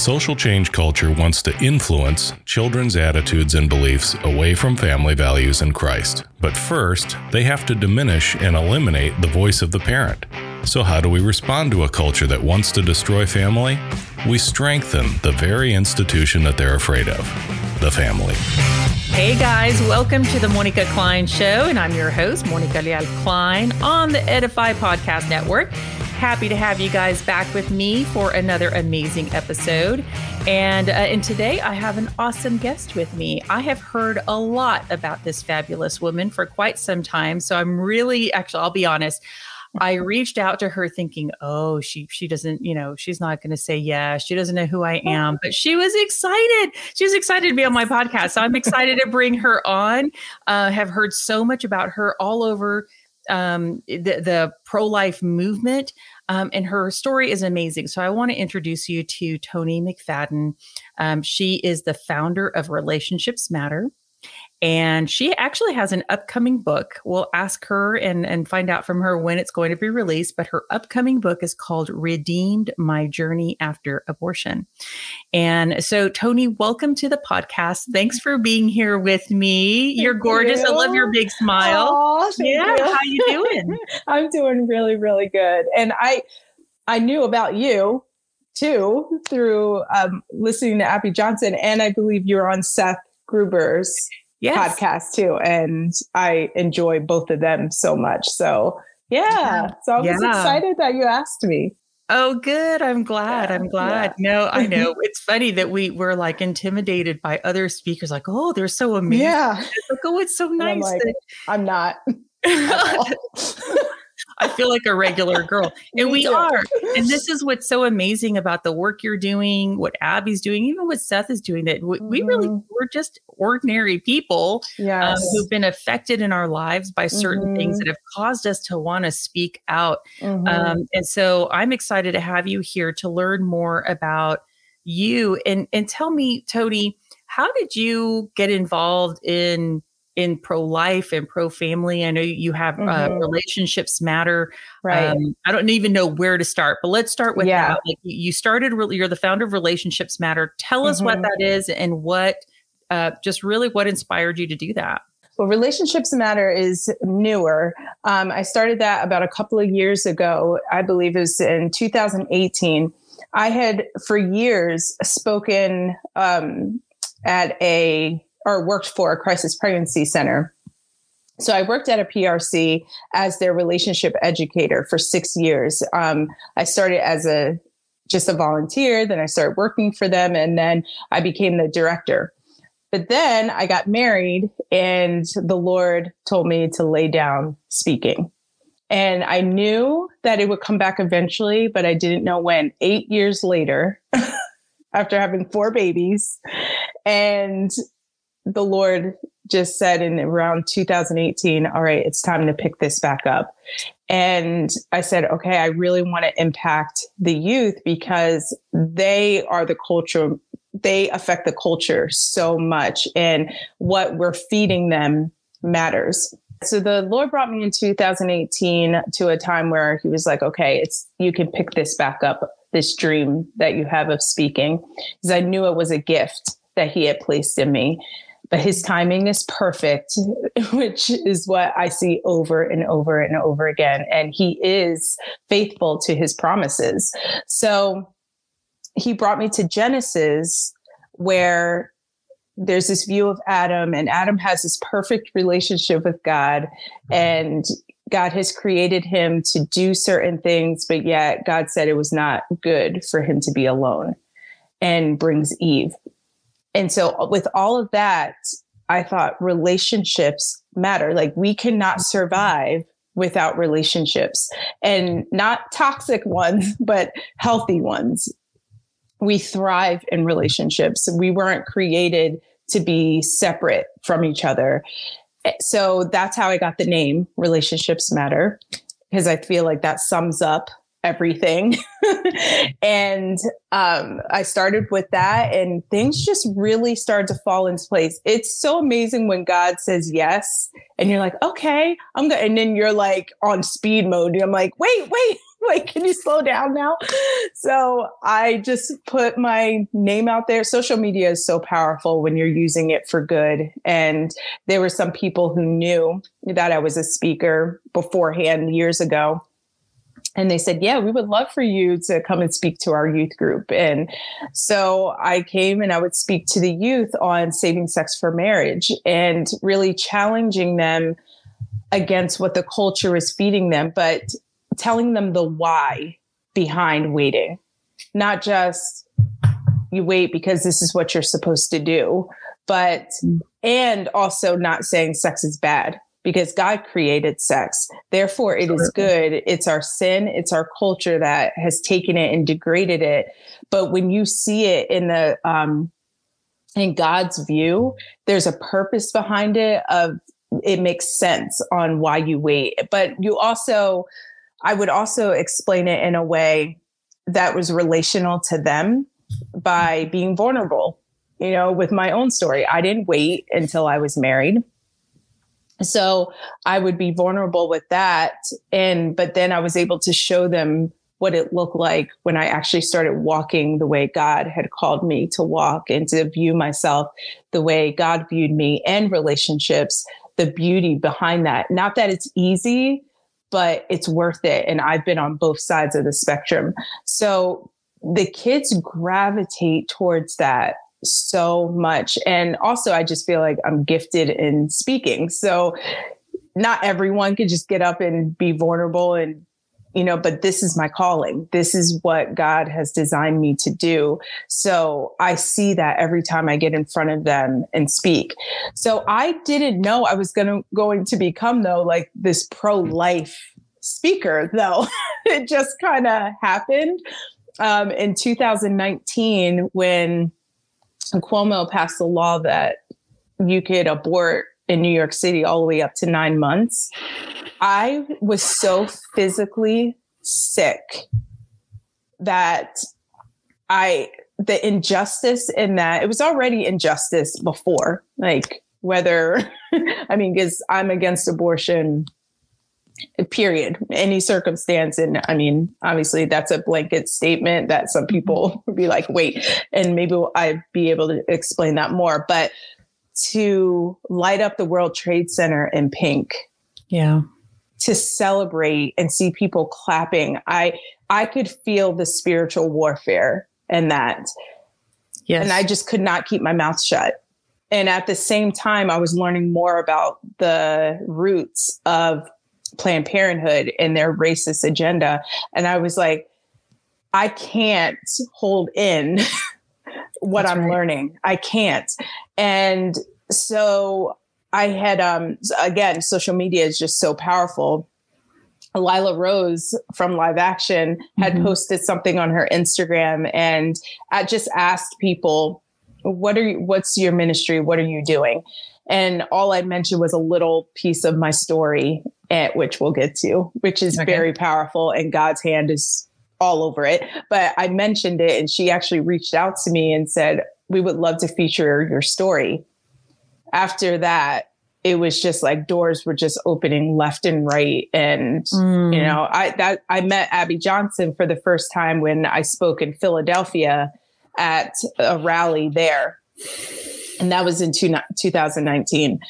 social change culture wants to influence children's attitudes and beliefs away from family values and Christ. But first, they have to diminish and eliminate the voice of the parent. So, how do we respond to a culture that wants to destroy family? We strengthen the very institution that they're afraid of the family. Hey guys, welcome to the Monica Cline Show, and I'm your host, Monica Leal Cline, on the Edify Podcast Network. Happy to have you guys back with me for another amazing episode. And, uh, and today I have an awesome guest with me. I have heard a lot about this fabulous woman for quite some time. So I'm really, actually, I'll be honest. I reached out to her thinking, oh, she she doesn't, you know, she's not going to say yes. She doesn't know who I am, but she was excited. She was excited to be on my podcast. So I'm excited to bring her on. Uh, have heard so much about her all over um, the, the pro life movement. Um, and her story is amazing. So I want to introduce you to Toni McFadden. Um, she is the founder of Relationships Matter. And she actually has an upcoming book. We'll ask her and, and find out from her when it's going to be released. But her upcoming book is called Redeemed My Journey After Abortion. And so, Toni, welcome to the podcast. Thanks for being here with me. You're gorgeous. You. I love your big smile. Aww, yeah. You. How you doing? I'm doing really, really good. And I I knew about you too through um, listening to Abby Johnson. And I believe you're on Seth Gruber's yes. podcast too. And I enjoy both of them so much. So yeah. So I was yeah. excited that you asked me. Oh, good. I'm glad. Yeah, I'm glad. Yeah. No, I know. It's funny that we were like intimidated by other speakers, like, oh, they're so amazing. Yeah. It's like, oh, it's so nice. I'm, like, that- I'm not. I feel like a regular girl. And we are. And this is what's so amazing about the work you're doing, what Abby's doing, even what Seth is doing, that we, mm-hmm. we really, mm-hmm. we're just ordinary people um, yes. um, who've been affected in our lives by certain mm-hmm. things that have caused us to want to speak out. Mm-hmm. Um, and so I'm excited to have you here to learn more about you and, and tell me, Toni, how did you get involved in in pro life and pro family. I know you have uh, mm-hmm. uh, relationships matter. Right. Um, I don't even know where to start, but let's start with yeah. that. Like you started, really, you're the founder of Relationships Matter. Tell us mm-hmm. what that is and what, uh, just really what inspired you to do that. Well, Relationships Matter is newer. Um, I started that about a couple of years ago. I believe it was in 2018. I had for years spoken um, at a or worked for a crisis pregnancy center. So I worked at a PRC as their relationship educator for six years. Um, I started as a just a volunteer, then I started working for them, and then I became the director. But then I got married, and the Lord told me to lay down speaking. And I knew that it would come back eventually, but I didn't know when. Eight years later, after having four babies, and the Lord just said in around 2018, all right, it's time to pick this back up. And I said, okay, I really want to impact the youth because they are the culture, they affect the culture so much, and what we're feeding them matters. So the Lord brought me in 2018 to a time where he was like, okay, it's you can pick this back up, this dream that you have of speaking. Because I knew it was a gift that he had placed in me but his timing is perfect, which is what I see over and over and over again. And he is faithful to his promises. So he brought me to Genesis, where there's this view of Adam, and Adam has this perfect relationship with God, and God has created him to do certain things, but yet God said it was not good for him to be alone and brings Eve and so with all of that, I thought relationships matter. Like we cannot mm-hmm. survive without relationships and not toxic ones, but healthy ones. We thrive in relationships. We weren't created to be separate from each other. Eh, so that's how I got the name Relationships Matter, because I feel like that sums up everything. and um, I started with that, and things just really started to fall into place. It's so amazing when God says yes, and you're like, okay, I'm good. And then you're like on speed mode. And I'm like, wait, wait, like, can you slow down now? So I just put my name out there. Social media is so powerful when you're using it for good. And there were some people who knew that I was a speaker beforehand years ago. And they said, Yeah, we would love for you to come and speak to our youth group. And so I came and I would speak to the youth on saving sex for marriage and really challenging them against what the culture is feeding them, but telling them the why behind waiting, not just you wait because this is what you're supposed to do, but mm. and also not saying sex is bad because God created sex. Therefore, it is good. It's our sin, it's our culture that has taken it and degraded it. But when you see it in the um in God's view, there's a purpose behind it of it makes sense on why you wait. But you also I would also explain it in a way that was relational to them by being vulnerable. You know, with my own story, I didn't wait until I was married. So I would be vulnerable with that. And, but then I was able to show them what it looked like when I actually started walking the way God had called me to walk and to view myself the way God viewed me and relationships, the beauty behind that. Not that it's easy, but it's worth it. And I've been on both sides of the spectrum. So the kids gravitate towards that so much. And also, I just feel like I'm gifted in speaking. So not everyone can just get up and be vulnerable and you know, but this is my calling. This is what God has designed me to do. So I see that every time I get in front of them and speak. So I didn't know I was going to going to become though like this pro-life speaker though. it just kind of happened um, in 2019 when Cuomo passed a law that you could abort in New York City all the way up to nine months. I was so physically sick that I, the injustice in that, it was already injustice before, like whether, I mean, because I'm against abortion period any circumstance and i mean obviously that's a blanket statement that some people would be like wait and maybe i'd be able to explain that more but to light up the world trade center in pink yeah to celebrate and see people clapping. I I could feel the spiritual warfare and that. Yes. And I just could not keep my mouth shut. And at the same time, I was learning more about the roots of Planned Parenthood and their racist agenda. And I was like, I can't hold in what That's I'm right. learning. I can't. And so I had um again, social media is just so powerful. Lila Rose from Live Action had mm-hmm. posted something on her Instagram and I just asked people, what are you, what's your ministry? What are you doing? And all I mentioned was a little piece of my story, at which we'll get to, which is okay. very powerful and God's hand is all over it. But I mentioned it and she actually reached out to me and said, we would love to feature your story after that, it was just like doors were just opening left and right and mm. you know i that i met abby johnson for the first time when i spoke in philadelphia at a rally there and that was in two, 2019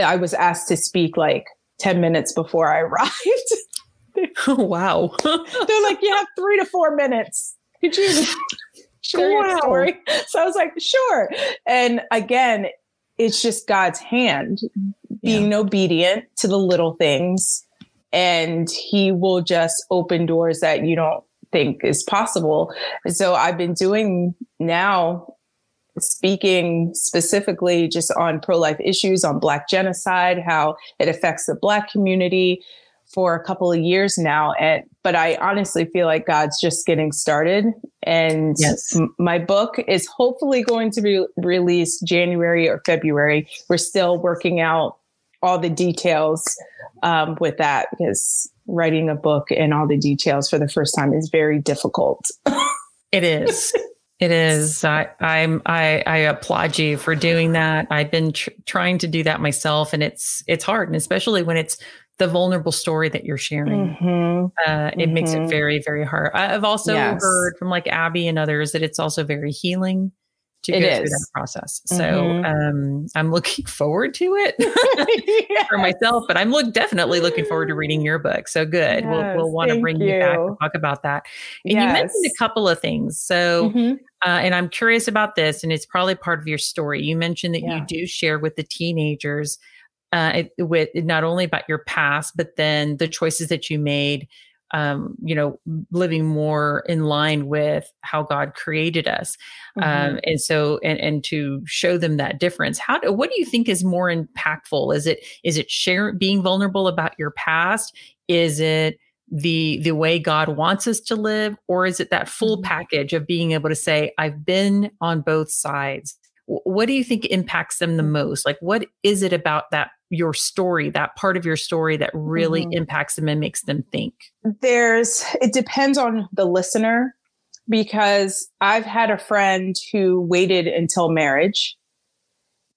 i was asked to speak like 10 minutes before i arrived oh wow they're like you have three to four minutes could you share wow. your story so i was like sure and again it's just God's hand being yeah. obedient to the little things. And he will just open doors that you don't think is possible. And so I've been doing now speaking specifically just on pro life issues, on Black genocide, how it affects the Black community, for a couple of years now. And but i honestly feel like god's just getting started. And yes. m- my book is hopefully going to be released january or february. We're still working out all the details um, with that because writing a book and all the details for the first time is very difficult. It is it is. I, I'm. I, I applaud you for doing that. I've been tr- trying to do that myself, and it's it's hard, and especially when it's the vulnerable story that you're sharing. Mm-hmm. Uh, it mm-hmm. makes it mm-hmm. very, very hard. I've also yes. heard from like Abby and others that it's also very healing to it go is. through that process. So mm-hmm. um, I'm looking forward to it yes. for myself, but I'm look definitely looking forward to reading your book. So good. Yes, we'll we'll want to bring you. you. back to talk about that. And yes. you mentioned a couple of things. So mm-hmm. uh, and I'm curious about this, and it's probably part of your story. You mentioned that yeah. you do share with the teenagers uh, with not only about your past, but then the choices that you made um, you know, living more in line with how God created us. Mm-hmm. Um, and so, and, and to show them that difference, how, do, what do you think is more impactful? Is it, is it sharing, being vulnerable about your past? Is it, the the way God wants us to live or is it that full mm-hmm. package of being able to say I've been on both sides what do you think impacts them the most like what is it about that your story, that part of your story that really mm-hmm. impacts them and makes them think? There's, it depends on the listener because I've had a friend who waited until marriage.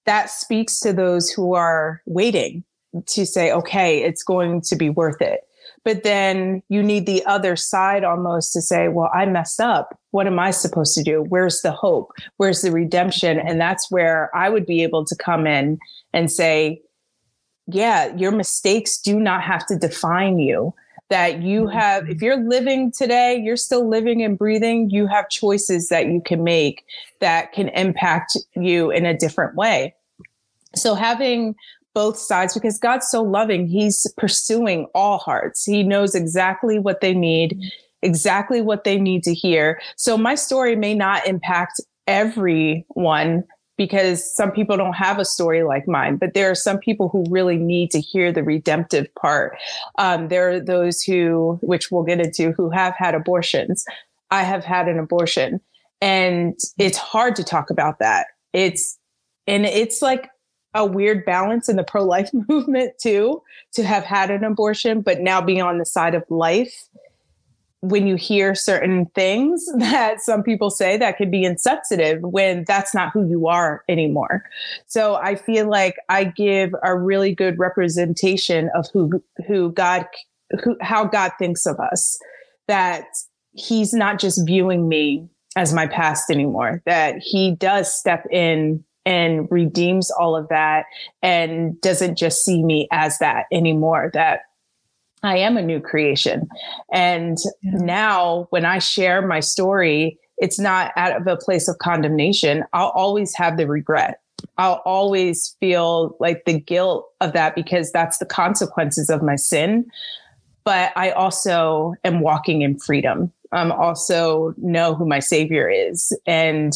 That speaks to those who are waiting to say, okay, it's going to be worth it. But then you need the other side almost to say, well, I messed up. What am I supposed to do? Where's the hope? Where's the redemption? And that's where I would be able to come in and say, yeah, your mistakes do not have to define you. That you mm-hmm. have, if you're living today, you're still living and breathing, you have choices that you can make that can impact you in a different way. So having both sides, because God's so loving, He's pursuing all hearts. He knows exactly what they need, exactly what they need to hear. So my story may not impact everyone because some people don't have a story like mine, but there are some people who really need to hear the redemptive part. Um, there are those who, which we'll get into, who have had abortions. I have had an abortion, and it's hard to talk about that. It's, and it's like a weird balance in the pro life movement too, to have had an abortion, but now be on the side of life when you hear certain things that some people say that could be insensitive when that's not who you are anymore. So I feel like I give a really good representation of who who God who how God thinks of us that he's not just viewing me as my past anymore that he does step in and redeems all of that and doesn't just see me as that anymore that I am a new creation. And yeah. now when I share my story, it's not out of a place of condemnation. I'll always have the regret. I'll always feel like the guilt of that because that's the consequences of my sin. But I also am walking in freedom. I'm also know who my savior is. And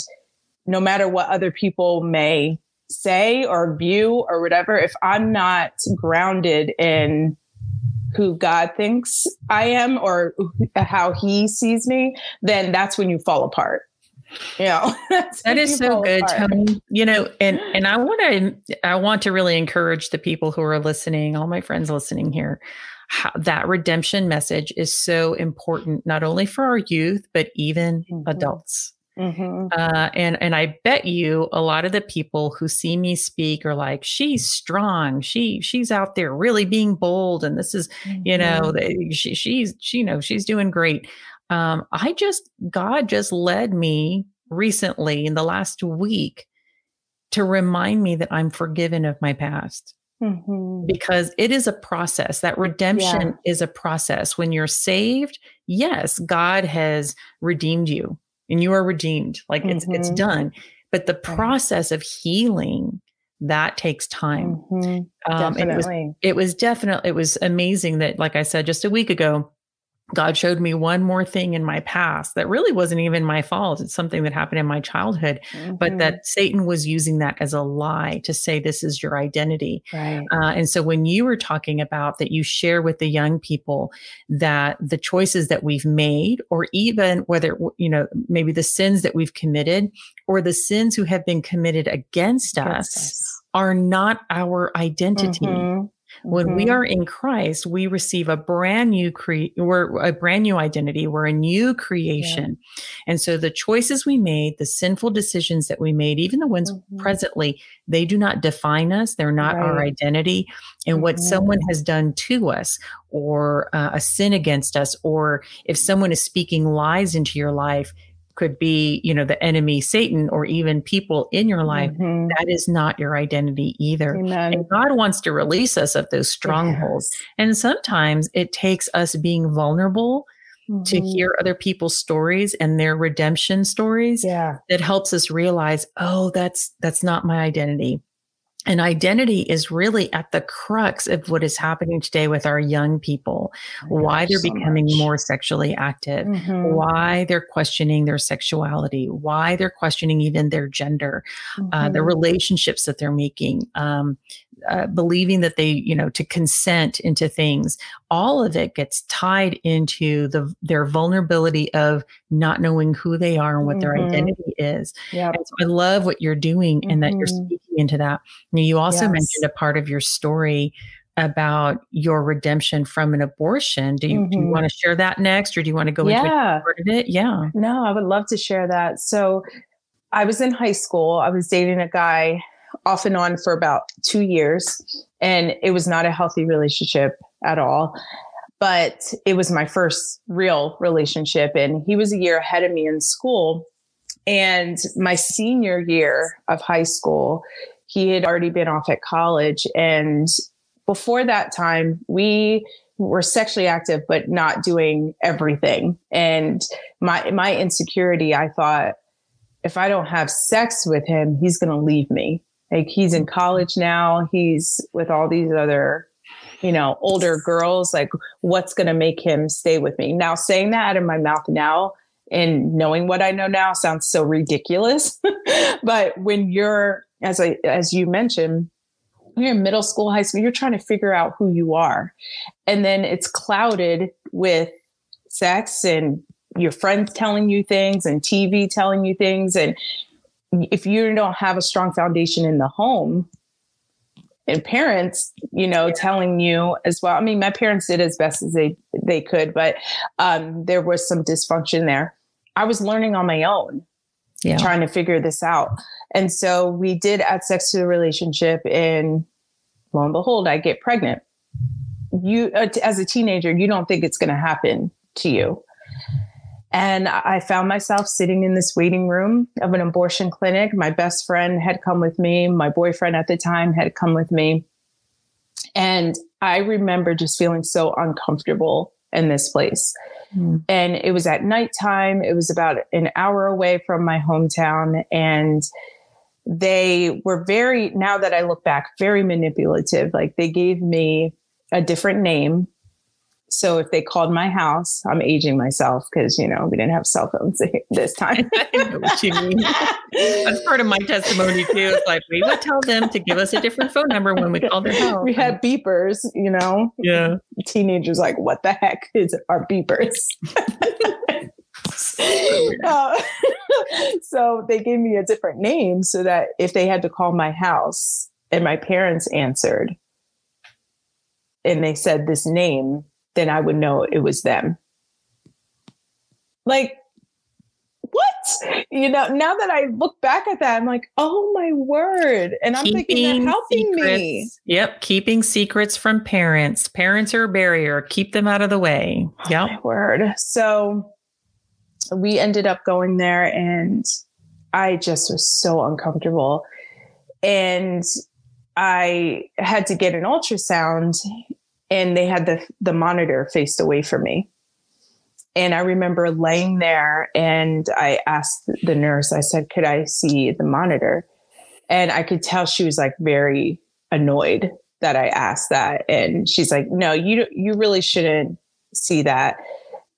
no matter what other people may say or view or whatever, if I'm not grounded in who God thinks I am or how he sees me, then that's when you fall apart. You know, that is so good, apart. Toni. You know, and and I want to I want to really encourage the people who are listening, all my friends listening here. How, that redemption message is so important, not only for our youth, but even mm-hmm. adults. Mm-hmm. Uh, and and I bet you a lot of the people who see me speak are like, she's strong. She she's out there really being bold, and this is mm-hmm. you know mm-hmm. she she's she you know she's doing great. Um, I just God just led me recently in the last week to remind me that I'm forgiven of my past. Mm-hmm. Because it is a process. That redemption yeah. is a process. When you're saved, yes, God has redeemed you and you are redeemed. Like mm-hmm. it's it's mm-hmm. done. But the process of healing that takes time. Mm-hmm. Um, it was it was definitely it was amazing that, like I said just a week ago, God showed me one more thing in my past that really wasn't even my fault. It's something that happened in my childhood, mm-hmm. but that Satan was using that as a lie to say this is your identity. Right. Uh, and so when you were talking about that, you share with the young people that the choices that we've made, or even whether, you know, maybe the sins that we've committed or the sins who have been committed against, against us, us, are not our identity. Mm-hmm When we are in Christ, we receive a brand new cre- we're a brand new identity. We're a new creation. Yeah. And so the choices we made, the sinful decisions that we made, even the ones mm-hmm. presently, they do not define us. They're not right. our identity. And mm-hmm. what someone has done to us or uh, a sin against us, or if someone is speaking lies into your life, could be, you know, the enemy, Satan, or even people in your life. Mm-hmm. That is not your identity either. Amen. And God wants to release us of those strongholds. Yes. And sometimes it takes us being vulnerable mm-hmm. to hear other people's stories and their redemption stories. Yeah. That helps us realize, oh, that's that's not my identity. And identity is really at the crux of what is happening today with our young people, why they're so becoming much. more sexually active, mm-hmm. why they're questioning their sexuality, why they're questioning even their gender, mm-hmm. uh, the mm-hmm. relationships that they're making, um, uh, believing that they, you know, to consent into things, all of it gets tied into the their vulnerability of not knowing who they are and what mm-hmm. their identity is. yeah So I love what you're doing mm-hmm. and that you're mm-hmm. speaking into that. Now, you also yes. mentioned a part of your story about your redemption from an abortion. Do you, mm-hmm. do you mm-hmm. want to share that next or do you want to go yeah. into part of it? Yeah. No, I would love to share that. So I was in high school. I was dating a guy off and on for about two years. And it was not a healthy relationship at all. But it was my first real relationship. And he was a year ahead of me in school. And my senior year of high school, he had already been off at college. And before that time, we were sexually active, but not doing everything. And my, my insecurity, I thought, if I don't have sex with him, he's going to leave me. Like he's in mm-hmm. college now. He's with all these other, you know, older girls. Like, what's going to make him stay with me? Now, saying that out of my mouth now and knowing what I know now sounds so ridiculous. but when you're, as I, as you mentioned, you're in middle school, high school, you're trying to figure out who you are. And then it's clouded with sex and your friends telling you things and TV telling you things. And if you don't have a strong foundation in the home and parents you know telling you as well i mean my parents did as best as they they could but um, there was some dysfunction there. I was learning on my own yeah. trying to figure this out. And so we did add sex to the relationship and lo and behold i get pregnant. You uh, as a teenager you don't think it's going to happen to you and I found myself sitting in this waiting room of an abortion clinic. My best friend had come with me. My boyfriend at the time had come with me. And I remember just feeling so uncomfortable in this place. Mm. And it was at nighttime. It was about an hour away from my hometown. And they were very, now that I look back, very manipulative. Like they gave me a different name so if they called my house, I'm aging myself because you know we didn't have cell phones this time. I know what you mean. That's part of my testimony too. It's like we would tell them to give us a different phone number when we called their house. We had beepers, you know. Yeah. Teenagers like, what the heck is our beepers? uh, so they gave me a different name so that if they had to call my house and my parents answered and they said this name then I would know it was them. Like, what? You know, now that I look back at that, I'm like, oh my word. And I'm keeping thinking they're helping secrets. me. Yep. Keeping secrets from parents. Parents are a barrier. Keep them out of the way. Oh yep. my word. So we ended up going there and I just was so uncomfortable. And I had to get an ultrasound and they had the the monitor faced away from me. And I remember laying there and I asked the nurse, I said, could I see the monitor? And I could tell she was like very annoyed that I asked that. And she's like, no, you, you really shouldn't see that.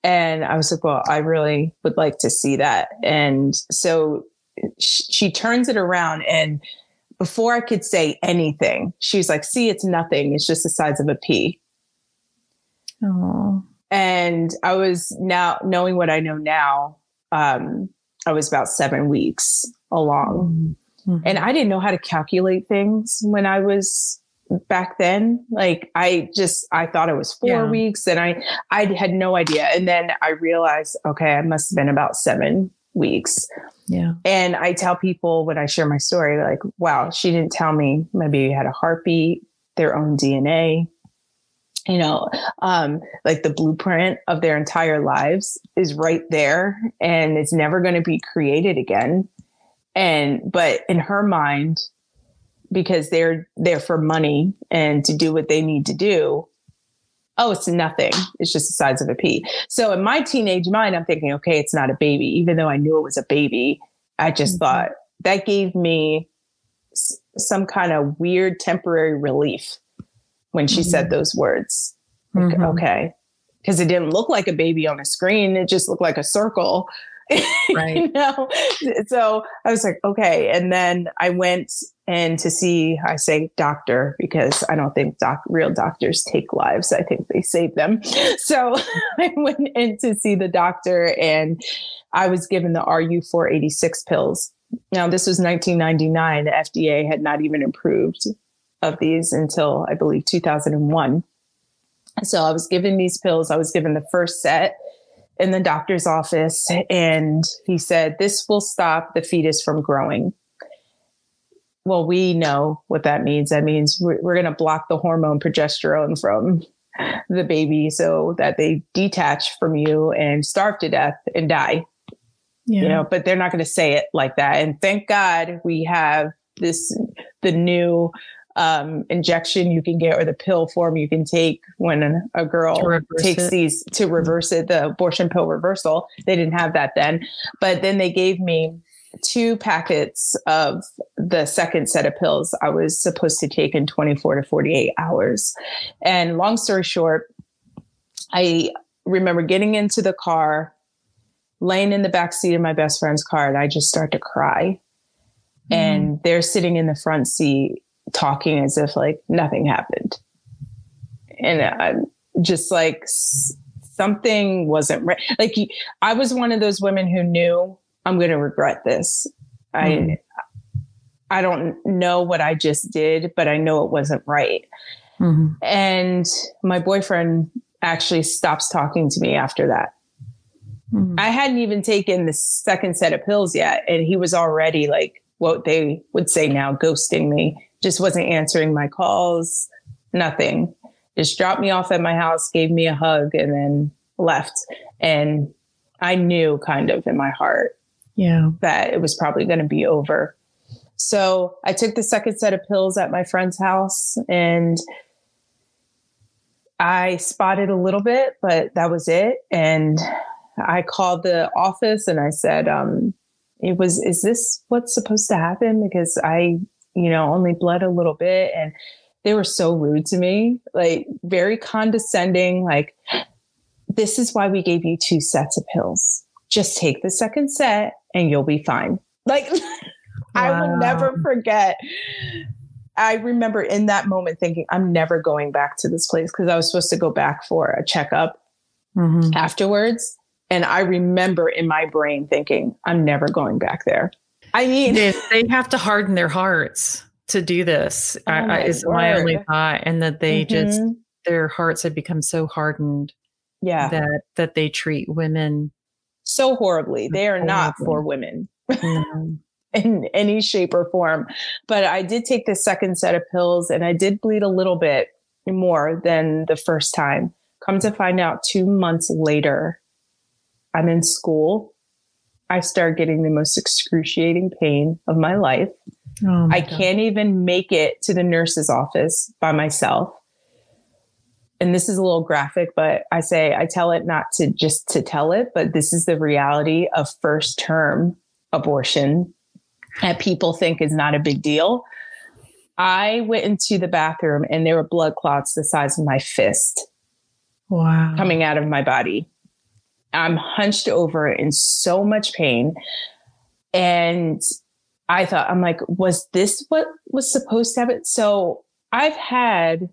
And I was like, well, I really would like to see that. And so she turns it around and before I could say anything, she's like, see, it's nothing. It's just the size of a pea. Aww. And I was now knowing what I know now. Um, I was about seven weeks along. Mm-hmm. And I didn't know how to calculate things when I was back then. Like I just I thought it was four yeah. weeks and I I had no idea. And then I realized, okay, I must have been about seven weeks. Yeah. And I tell people when I share my story, like, wow, she didn't tell me my baby had a heartbeat, their own DNA. You know, um, like the blueprint of their entire lives is right there and it's never going to be created again. And, but in her mind, because they're there for money and to do what they need to do, oh, it's nothing. It's just the size of a pea. So in my teenage mind, I'm thinking, okay, it's not a baby, even though I knew it was a baby. I just mm-hmm. thought that gave me s- some kind of weird temporary relief when she mm-hmm. said those words. Like, mm-hmm. Okay. Because it didn't look like a baby on a screen, it just looked like a circle. Right. you know? So I was like, okay. And then I went and to see, I say doctor because I don't think doc, real doctors take lives. I think they save them. So I went in to see the doctor and I was given the RU486 pills. Now, this was 1999. The FDA had not even approved of these until I believe 2001. So I was given these pills. I was given the first set in the doctor's office, and he said, This will stop the fetus from growing. Well, we know what that means. That means we're, we're going to block the hormone progesterone from the baby so that they detach from you and starve to death and die. Yeah. You know, but they're not going to say it like that. And thank God we have this the new um, injection you can get or the pill form you can take when a, girl takes it. these to reverse it, the abortion pill reversal. They didn't have that then. But then they gave me two packets of the second set of pills I was supposed to take in 24 to 48 hours. And long story short, I remember getting into the car, laying in the back seat of my best friend's car, and I just start to cry. Mm. And they're sitting in the front seat talking as if like nothing happened. And I'm just like something wasn't right. Like I was one of those women who knew I'm going to regret this. Mm-hmm. I I don't know what I just did, but I know it wasn't right. Mm-hmm. And my boyfriend actually stops talking to me after that. Mm-hmm. I hadn't even taken the second set of pills yet, and he was already like what they would say now, ghosting me just wasn't answering my calls, nothing. Just dropped me off at my house, gave me a hug, and then left. And I knew kind of in my heart yeah. that it was probably going to be over. So I took the second set of pills at my friend's house and I spotted a little bit, but that was it. And I called the office and I said, um, it was, is this what's supposed to happen? Because I you know, only bled a little bit. And they were so rude to me, like very condescending, like, this is why we gave you two sets of pills. Just take the second set and you'll be fine. Like, wow. I will never forget. I remember in that moment thinking, I'm never going back to this place because I was supposed to go back for a checkup mm-hmm. afterwards. And I remember in my brain thinking, I'm never going back there. I mean, they, they have to harden their hearts to do this. Oh I, my is word. my only thought, and that they mm-hmm. just their hearts have become so hardened. Yeah, that that they treat women so horribly. They are not for women. No. in any shape or form. But I did take the second set of pills and I did bleed a little bit more than the first time. Come to find out, two months later, I'm in school I start getting the most excruciating pain of my life. Oh my I God. can't even make it to the nurse's office by myself. And this is a little graphic, but I say I tell it not to just to tell it, but this is the reality of first term abortion that people think is not a big deal. I went into the bathroom and there were blood clots the size of my fist. Wow. Coming out of my body. I'm hunched over in so much pain. And I thought, I'm like, was this what was supposed to happen? So I've had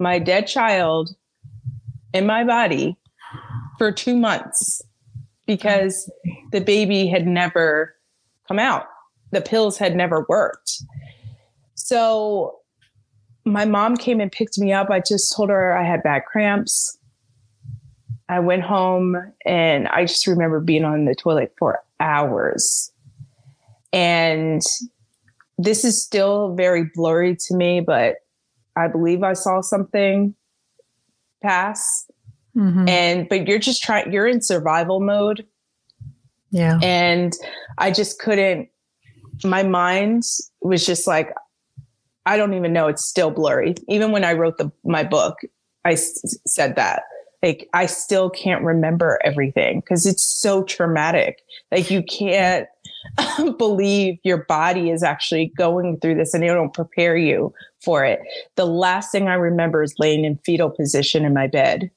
my dead child in my body for two months because the baby had never come out. The pills had never worked. So my mom came and picked me up. I just told her I had bad cramps. I went home and I just remember being on the toilet for hours. And this is still very blurry to me, but I believe I saw something pass. Mm-hmm. And, but you're just trying, you're in survival mode. Yeah. And I just couldn't, my mind was just like, I don't even know. It's still blurry. Even when I wrote the, my book, I s- said that like I still can't remember everything because it's so traumatic. Like you can't believe your body is actually going through this and they don't prepare you for it. The last thing I remember is laying in fetal position in my bed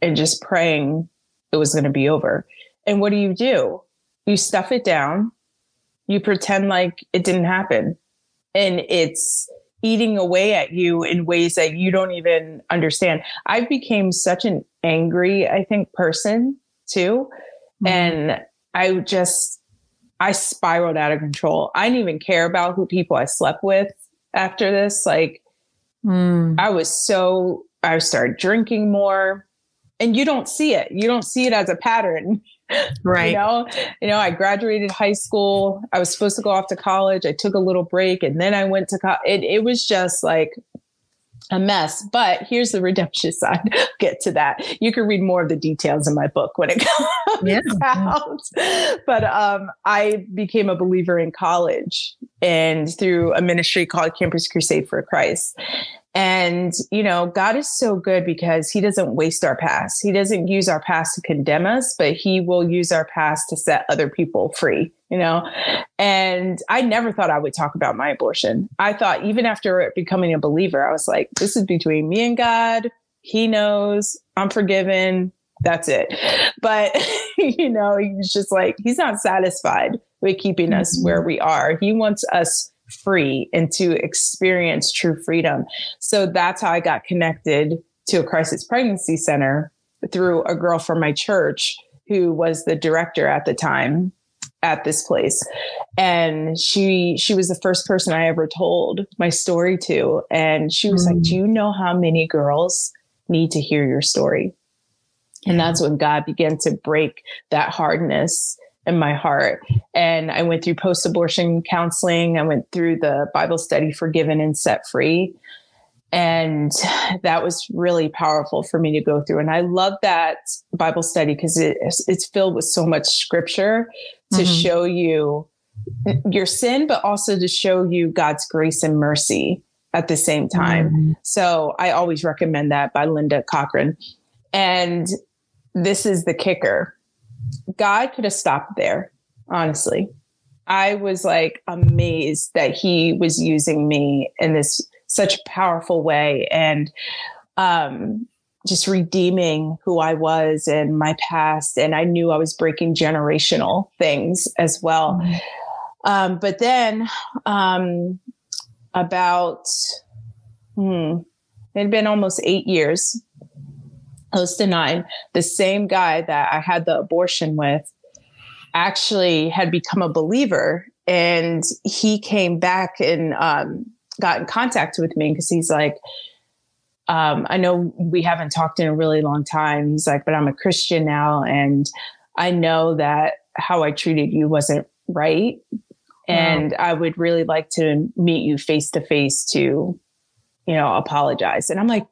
and just praying it was going to be over. And what do you do? You stuff it down. You pretend like it didn't happen. And it's eating away at you in ways that you don't even understand. I became such an angry, I think, person too. Mm-hmm. And I just, I spiraled out of control. I didn't even care about who people I slept with after this. Like, mm. I was so, I started drinking more. And you don't see it. You don't see it as a pattern. Right. you know, you know, I graduated high school. I was supposed to go off to college. I took a little break and then I went to college. It, it was just like a mess. But here's the redemption side. Get to that. You can read more of the details in my book when it comes yeah. out. But um, I became a believer in college and through a ministry called Campus Crusade for Christ. And, you know, God is so good because he doesn't waste our past. He doesn't use our past to condemn us, but he will use our past to set other people free, you know? And I never thought I would talk about my abortion. I thought even after becoming a believer, I was like, this is between me and God. He knows I'm forgiven. That's it. But, you know, he's just like, he's not satisfied with keeping us mm-hmm. where we are. He wants us free and to experience true freedom. So that's how I got connected to a crisis pregnancy center through a girl from my church who was the director at the time at this place and she she was the first person i ever told my story to and she was mm. like do you know how many girls need to hear your story yeah. and that's when god began to break that hardness in my heart. And I went through post abortion counseling. I went through the Bible study, Forgiven and Set Free. And that was really powerful for me to go through. And I love that Bible study because it, it's filled with so much scripture to mm-hmm. show you your sin, but also to show you God's grace and mercy at the same time. Mm-hmm. So I always recommend that by Linda Cochrane. And this is the kicker God could have stopped there, honestly. I was like amazed that he was using me in this such powerful way and um, just redeeming who I was and my past. And I knew I was breaking generational things as well. Mm-hmm. Um, but then um, about, hmm, it had been almost eight years close to nine, the same guy that I had the abortion with actually had become a believer. And he came back and um, got in contact with me because he's like, um, I know we haven't talked in a really long time. He's like, but I'm a Christian now. And I know that how I treated you wasn't right. And I would really like to meet you face to face to, you know, apologize. And I'm like,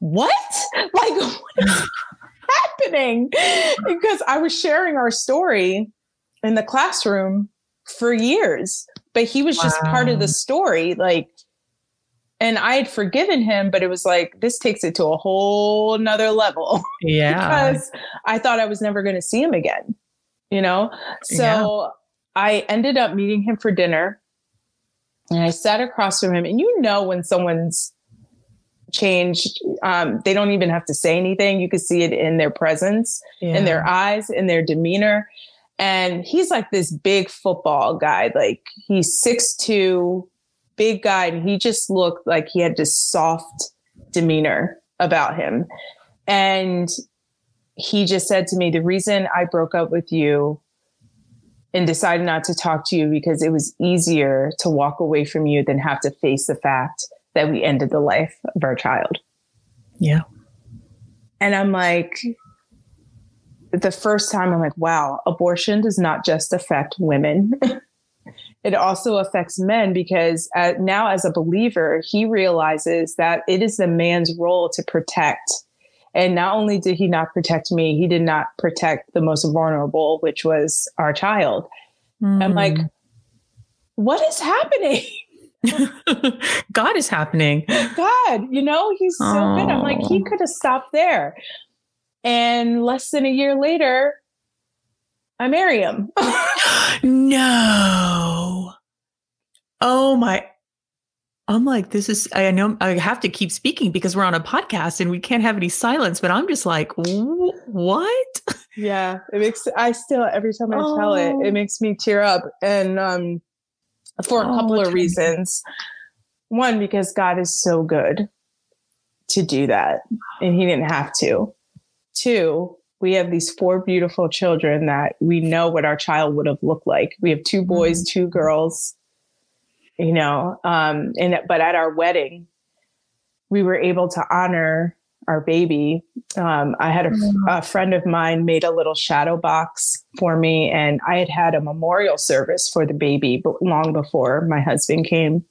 what? Like, what is happening? Because I was sharing our story in the classroom for years, but he was just wow. part of the story. Like, and I had forgiven him, but it was like, this takes it to a whole nother level. Yeah. because I thought I was never going to see him again, you know? So yeah. I ended up meeting him for dinner and I sat across from him. And you know, when someone's changed. Um, they don't even have to say anything. You can see it in their presence, yeah. in their eyes, in their demeanor. And he's like this big football guy. Like he's six two, big guy, and he just looked like he had this soft demeanor about him. And he just said to me, The reason I broke up with you and decided not to talk to you because it was easier to walk away from you than have to face the fact that we ended the life of our child. Yeah. And I'm like, the first time I'm like, wow, abortion does not just affect women. it also affects men because uh, now, as a believer, he realizes that it is the man's role to protect. And not only did he not protect me, he did not protect the most vulnerable, which was our child. Mm. I'm like, what is happening? God is happening. God, you know, he's so good. I'm like, he could have stopped there. And less than a year later, I marry him. no. Oh my. I'm like, this is, I know I have to keep speaking because we're on a podcast and we can't have any silence, but I'm just like, what? Yeah. It makes, I still, every time I oh. tell it, it oh. makes me tear up. And, um, for a oh, couple of reasons. One, because God is so good to do that, and He didn't have to. Two, we have these four beautiful children that we know what our child would have looked like. We have two boys, mm-hmm. two girls, you know, um, and but at our wedding, we were able to honor our baby. Um, I had a, mm-hmm. a, friend of mine made a little shadow box for me, and I had had a memorial service for the baby, long before my husband came,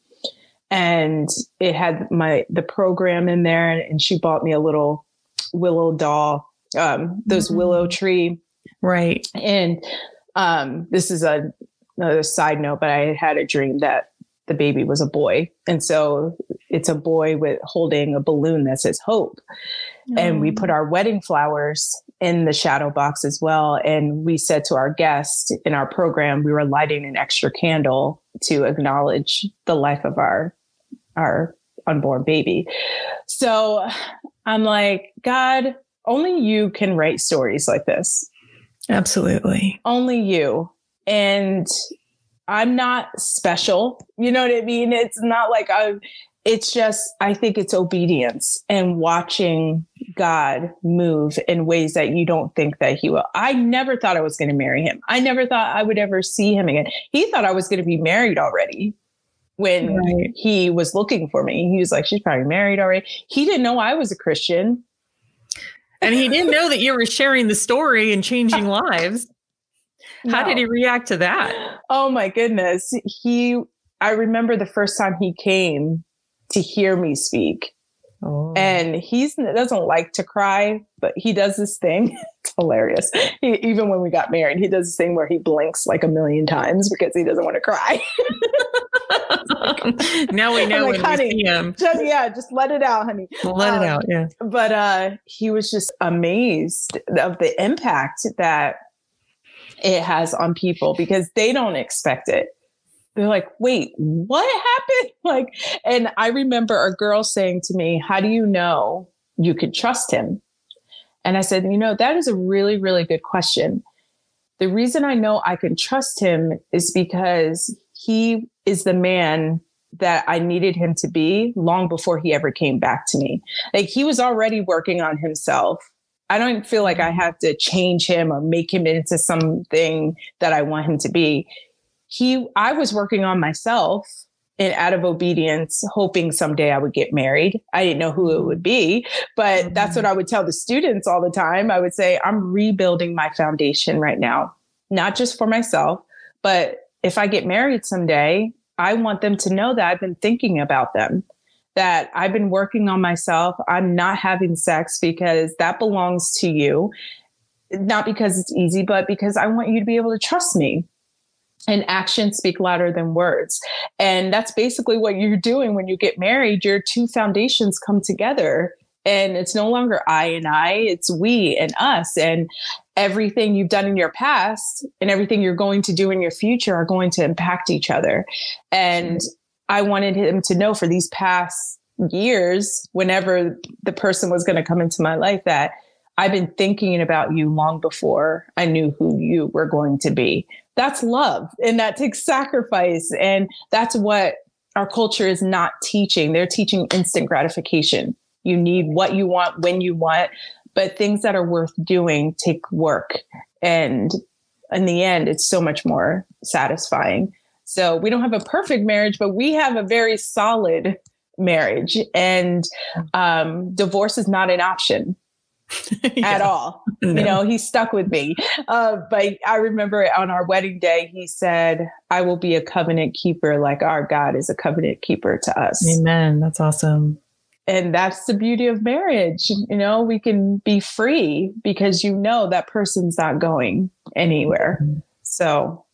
and it had my the program in there, and, and she bought me a little willow doll, um, those mm-hmm. willow tree, right? And um, this is a another side note, but I had a dream that the baby was a boy. And so it's a boy with holding a balloon that says hope. Oh. And we mm. put our wedding flowers in the shadow box as well. And we said to our guests in our program, we were lighting an extra candle to acknowledge the life of our, our unborn baby. So I'm like, God, only you can write stories like this. Absolutely. Only you. And I'm not special. You know what I mean? It's not like I'm, it's just I think it's obedience and watching God move in ways that you don't think that he will. I never thought I was going to marry him. I never thought I would ever see him again. He thought I was going to be married already when right. he was looking for me. He was like, she's probably married already. He didn't know I was a Christian. And he didn't know that you were sharing the story and changing lives. How no. did he react to that? Oh my goodness. He, I remember the first time he came to hear me speak. Oh. And he doesn't like to cry, but he does this thing. it's hilarious. He, even when we got married, he does this thing where he blinks like a million times because he doesn't want to cry. now we know like, when honey, we see him. Just, yeah, just let it out, honey. Let um, it out. Yeah. But uh, he was just amazed of the impact that it has on people because they don't expect it. They're like, wait, what happened? Like, and I remember a girl saying to me, How do you know you could trust him? And I said, You know, that is a really, really good question. The reason I know I can trust him is because he is the man that I needed him to be long before he ever came back to me. Like he was already working on himself I don't feel like I have to change him or make him into something that I want him to be. He, I was working on myself and out of obedience, hoping someday I would get married. I didn't know who it would be, but mm-hmm. that's what I would tell the students all the time. I would say, I'm rebuilding my foundation right now, not just for myself, but if I get married someday, I want them to know that I've been thinking about them that I've been working on myself. I'm not having sex because that belongs to you. Not because it's easy, but because I want you to be able to trust me. And actions speak louder than words. And that's basically what you're doing when you get married. Your two foundations come together. And it's no longer I and I, it's we and us. And everything you've done in your past and everything you're going to do in your future are going to impact each other. And I wanted him to know for these past years, whenever the person was going to come into my life, that I've been thinking about you long before I knew who you were going to be. That's love and that takes sacrifice. And that's what our culture is not teaching. They're teaching instant gratification. You need what you want when you want, but things that are worth doing take work. And in the end, it's so much more satisfying. So we don't have a perfect marriage, but we have a very solid marriage and um, divorce is not an option yeah. at all. No. You know, he stuck with me. Uh, but I remember on our wedding day, he said, I will be a covenant keeper like our God is a covenant keeper to us. Amen. That's awesome. And that's the beauty of marriage. You know, we can be free because you know that person's not going anywhere. Mm-hmm. So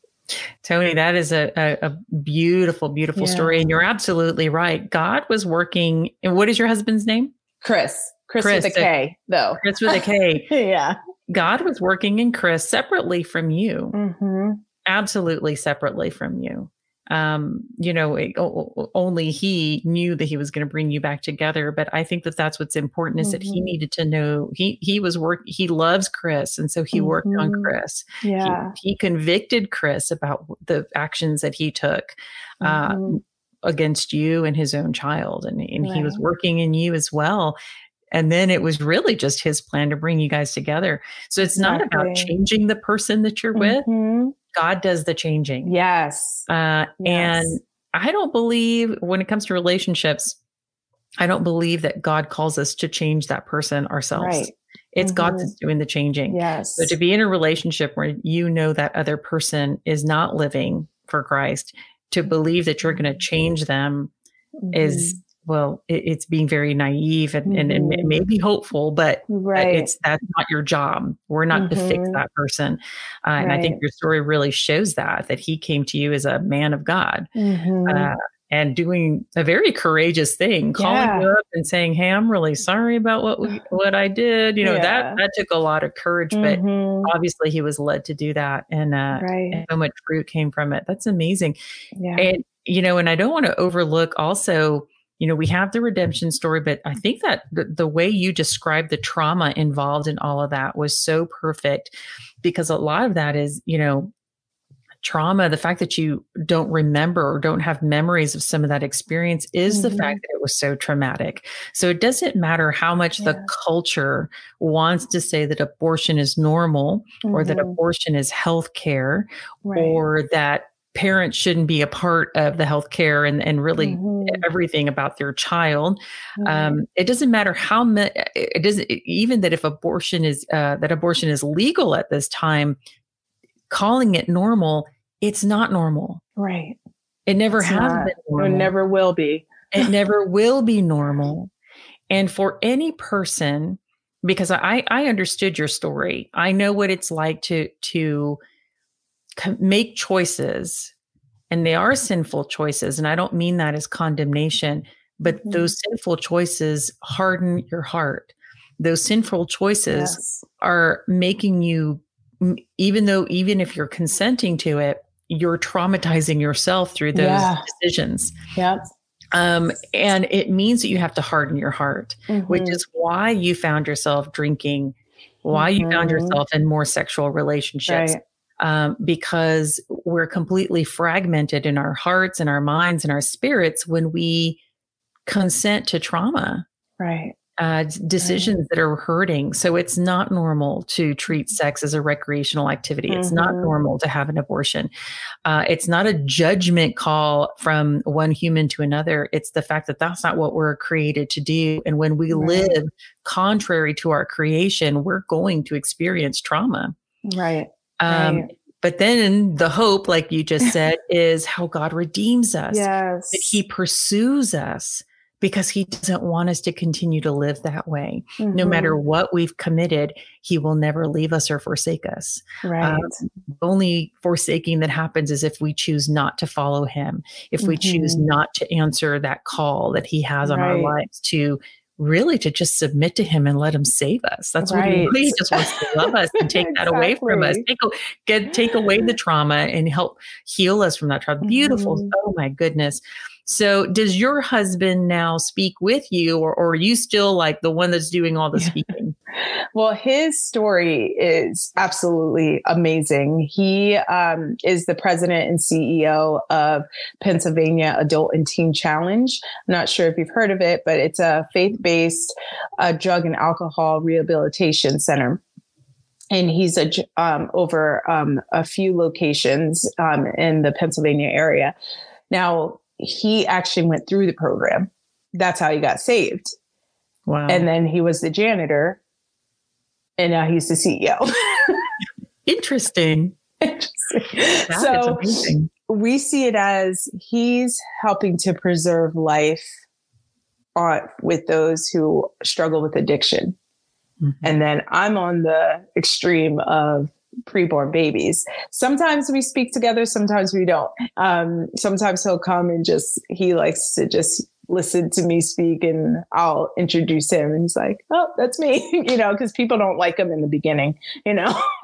Toni, that is a, a, a beautiful, beautiful yeah. story. And you're absolutely right. God was working. And what is your husband's name? Kris. Kris, Kris with a K, though. Kris with a K. yeah. God was working in Kris separately from you. Mm-hmm. Absolutely separately from you um, you know, it, only he knew that he was going to bring you back together. But I think that that's what's important is mm-hmm. that he mm-hmm. needed to know he he was work he loves Kris, and so he mm-hmm. worked on mm-hmm. Kris. Yeah, he, he, convicted Kris about the actions that he took. Uh, mm-hmm. Uh, against you and his own child and, and right. he was working in you as well and then it was really just his plan to bring you guys together so it's exactly. not about changing the person that you're with mm-hmm. God does the changing. Yes. Uh, yes. And I don't believe when it comes to relationships, I don't believe that God calls us to change that person ourselves. Right. It's mm-hmm. God that's doing the changing. Yes. So to be in a relationship where you know that other person is not living for Christ, to believe that you're going to change them mm-hmm. is well, it, it's being very naive and, mm-hmm. and, and, it may be hopeful, but right. it's that's not your job. We're not mm-hmm. to fix mm-hmm. that person. Uh, right. And I think your story really shows that that he came to you as a man of God. Mm-hmm. Uh, and doing a very courageous thing, calling yeah. you up and saying, "Hey, I'm really sorry about what we, what I did." You know yeah. that that took a lot of courage, but mm-hmm. obviously he was led to do that, and, uh, right. and so much fruit came from it. That's amazing. Yeah. And you know, and I don't want to overlook also you know, we have the redemption story, but I think that the, the way you described the trauma involved in all of that was so perfect because a lot of that is, you know, trauma, the fact that you don't remember or don't have memories of some of that experience is mm-hmm. the fact that it was so traumatic. So it doesn't matter how much yeah. the culture wants to say that abortion is normal mm-hmm. or that mm-hmm. abortion is health care right. or that parents shouldn't be a part of the healthcare and, and really mm-hmm. everything about their child. Mm-hmm. Um, it doesn't matter how much, it doesn't, even that if abortion is, uh, that abortion is legal at this time, calling it normal, it's not normal. Right. It never it's has not. been normal. It never will be. it never will be normal. And for any person, because I, I understood your story, I know what it's like to, to, make choices and they are sinful choices and i don't mean that as condemnation but mm-hmm. those sinful choices harden your heart those sinful choices yes. are making you even though even if you're consenting to it you're traumatizing yourself through those yeah. decisions yeah um, and it means that you have to harden your heart mm-hmm. which is why you found yourself drinking why mm-hmm. you found mm-hmm. yourself in more sexual relationships right um, because we're completely fragmented in our hearts and our minds and our spirits when we consent to trauma. Right. Uh, decisions right. that are hurting. So it's not normal to treat mm-hmm. sex as a recreational activity. Mm-hmm. It's not mm-hmm. normal to have an abortion. Uh, it's not a judgment call from one human to another. It's the fact that that's not what we're created to do. And when we right. live contrary to our creation, we're going to experience trauma. Right. Um, right. But then the hope, like you just said, is how God redeems us. Yes. That He pursues us because He doesn't want us to continue to live that way. Mm-hmm. No matter mm-hmm. what we've committed, He will never leave us or forsake us. Right. Um, only forsaking that happens is if we choose not to follow Him, if we mm-hmm. choose not to answer that call that He has on right. our lives to really to just submit to him and let him save us. That's right. what he really just wants to love us and take exactly. that away from us. Take, get, take away the trauma and help heal us from that trauma. Beautiful. Mm-hmm. Oh my goodness. So, does your husband now speak with you, or, or are you still like the one that's doing all the speaking? well, his story is absolutely amazing. He um, is the president and CEO of Pennsylvania Adult and Teen Challenge. I'm not sure if you've heard of it, but it's a faith based uh, drug and alcohol rehabilitation center and he's a, um, over um, a few locations um, in the Pennsylvania area. Now, he actually went through the program that's how he got saved. Wow. And then he was the janitor, and now he's the CEO. Interesting. Interesting. so we see it as he's helping to preserve life on, with those who struggle with addiction. Mm-hmm. And then I'm on the extreme of preborn babies. Sometimes we speak together, sometimes we don't. Um, sometimes he'll come and just, he likes to just listen to me speak and I'll introduce him and he's like, oh, that's me, you know, because people don't like him in the beginning, you know,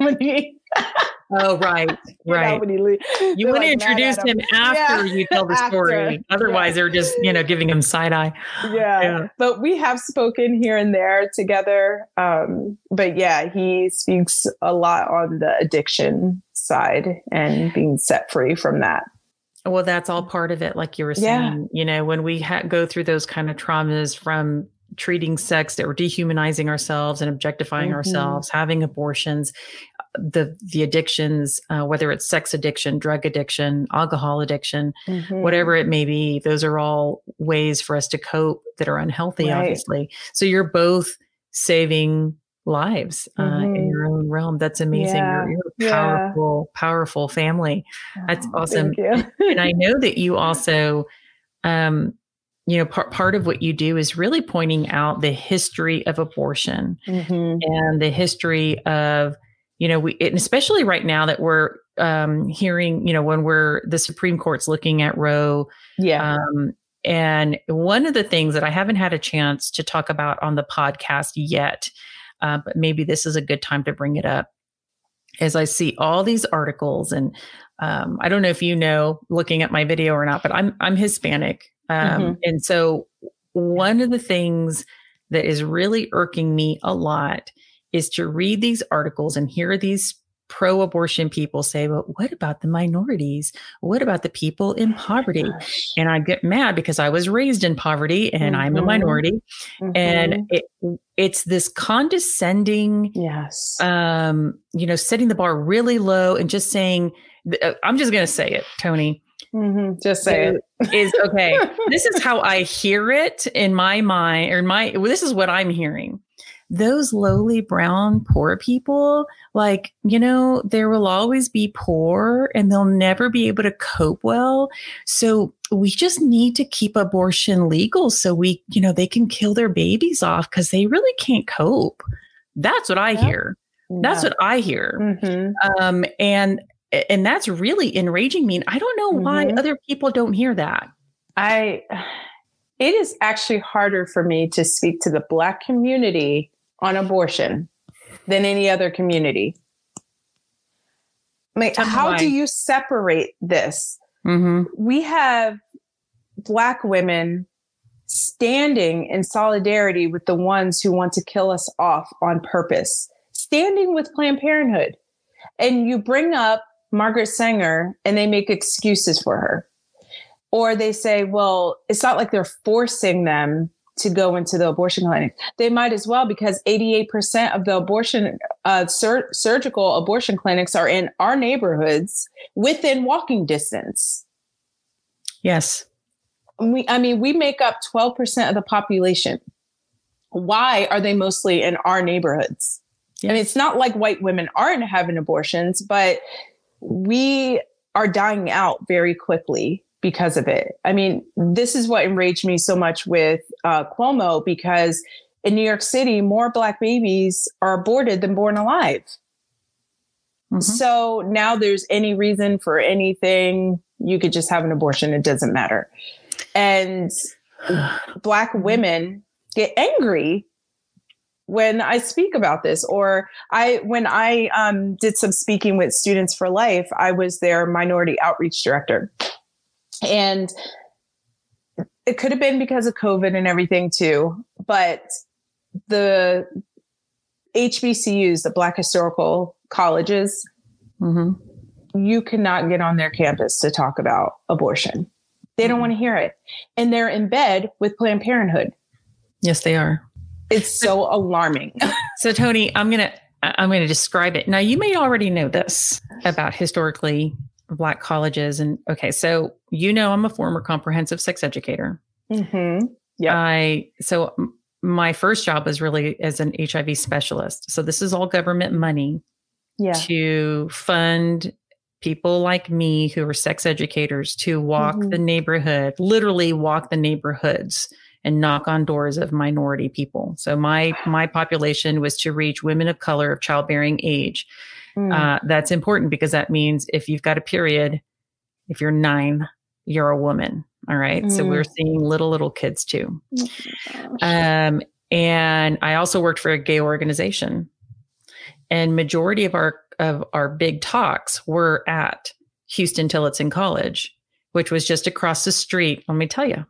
Oh, right, right. You, know, you want like to introduce him after yeah. you tell the story. Otherwise, yeah. they're just, you know, giving him side eye. Yeah. yeah. But we have spoken here and there together. Um, but yeah, he speaks a lot on the addiction side and being set free from that. Well, that's all part of it. Like you were saying, you know, when we ha- go through those kind of traumas from treating sex or dehumanizing ourselves and objectifying mm-hmm. ourselves, having abortions, the the addictions, uh, whether it's sex addiction, drug addiction, alcohol addiction, mm-hmm. whatever it may be, those are all ways for us to cope that are unhealthy, right. obviously. So you're both saving lives uh, mm-hmm. in your own realm. That's amazing. Yeah. You're, you're, a powerful, yeah. powerful family. That's oh, awesome. and I know that you also, um, you know, part part of what you do is really pointing out the history of abortion mm-hmm. and the history of you know, we, and especially right now that we're um, hearing, you know, when we're the Supreme Court's looking at Roe. Yeah. Um, and one of the things that I haven't had a chance to talk about on the podcast yet, uh, but maybe this is a good time to bring it up, is I see all these articles, and um, I don't know if you know, looking at my video or not, but I'm I'm Hispanic, um, mm-hmm. and so one of the things that is really irking me a lot is to read these articles and hear these pro abortion people say, but what about the minorities? What about the people in poverty? And I get mad because I was raised in poverty and mm-hmm. I'm a mm-hmm. minority. Mm-hmm. And it, it's this condescending, yes, um, you know, setting the bar really low and just saying, uh, I'm just going to say it, Toni. Mm-hmm. Just say it. Is okay. this is how I hear it in my mind, or my. This is what I'm hearing those lowly brown poor people, like, you know, there will always be poor and they'll never be able to cope well. So we just need to keep abortion legal so we, you know, they can kill their babies off because they really can't cope. That's what I yep. hear. That's what I hear. Mm-hmm. Um, and and that's really enraging me. And I don't know why mm-hmm. other people don't hear that. I it is actually harder for me to speak to the black community on abortion than any other community. Like, how do you separate this? Mm-hmm. We have Black women standing in solidarity with the ones who want to kill us off on purpose, standing with Planned Parenthood. And you bring up Margaret Sanger and they make excuses for her. Or they say, well, it's not like they're forcing them to go into the abortion clinic. They might as well because 88% of the abortion uh, sur- surgical abortion clinics are in our neighborhoods within walking distance. Yes. We I mean we make up 12% of the population. Why are they mostly in our neighborhoods? Yes. I mean it's not like white women aren't having abortions, but we are dying out very quickly because of it. I mean, this is what enraged me so much with uh, Cuomo because in New York City, more Black babies are aborted than born alive. Mm-hmm. So now there's any reason for anything, you could just have an abortion. It doesn't matter. And Black women get angry when I speak about this, or I when I um, did some speaking with Students for Life, I was their minority outreach director, and it could have been because of COVID and everything too, but the HBCUs, the Black Historical Colleges, mm-hmm. you cannot get on their campus to talk about abortion. They mm-hmm. don't want to hear it. And they're in bed with Planned Parenthood. Yes, they are. It's so alarming. so, Toni, I'm going to. I'm going to describe it. Now, you may already know this about historically Black colleges. And okay, so you know, I'm a former comprehensive sex educator. Mm-hmm. Yeah. I so my first job was really as an HIV specialist. So this is all government money yeah. to fund people like me who are sex educators to walk mm-hmm. the neighborhood, literally walk the neighborhoods and knock on doors of minority people. So my my population was to reach women of color of childbearing age. Mm. Uh, that's important because that means if you've got a period, if you're nine, you're a woman. All right. Mm. So we're mm. seeing little, little kids too. Oh um, and I also worked for a gay organization. And majority of our of our big talks were at Huston Tillotson College, which was just across the street. Let me tell you,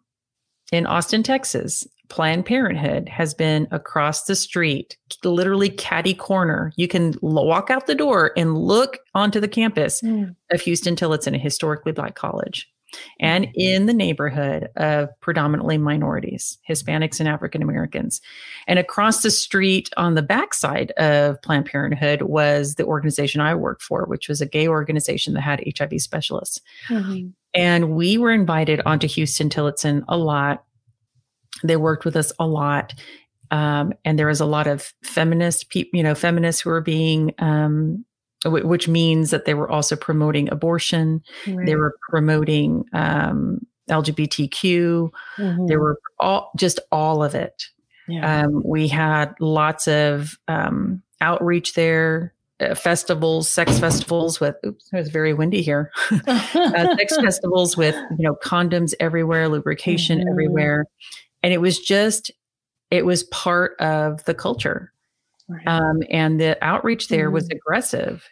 in Austin, Texas, Planned Parenthood has been across the street, literally catty corner. You can walk out the door and look onto the campus mm. of Huston Tillotson, a historically black college and mm-hmm. in the neighborhood of predominantly minorities, Hispanics and African Americans. And across the street on the backside of Planned Parenthood was the organization I worked for, which was a gay organization that had HIV specialists. Mm-hmm. And we were invited onto Huston Tillotson a lot. They worked with us a lot. Um, and there was a lot of feminist people, you know, feminists who were being um, which means that they were also promoting abortion. Right. They were promoting um, LGBTQ. Mm-hmm. They were all just all of it. Yeah. Um, we had lots of um, outreach there, uh, festivals, sex festivals with. Oops, it was very windy here. uh, sex festivals with you know condoms everywhere, lubrication mm-hmm. everywhere, and it was just it was part of the culture. Right. Um, and the outreach there mm-hmm. was aggressive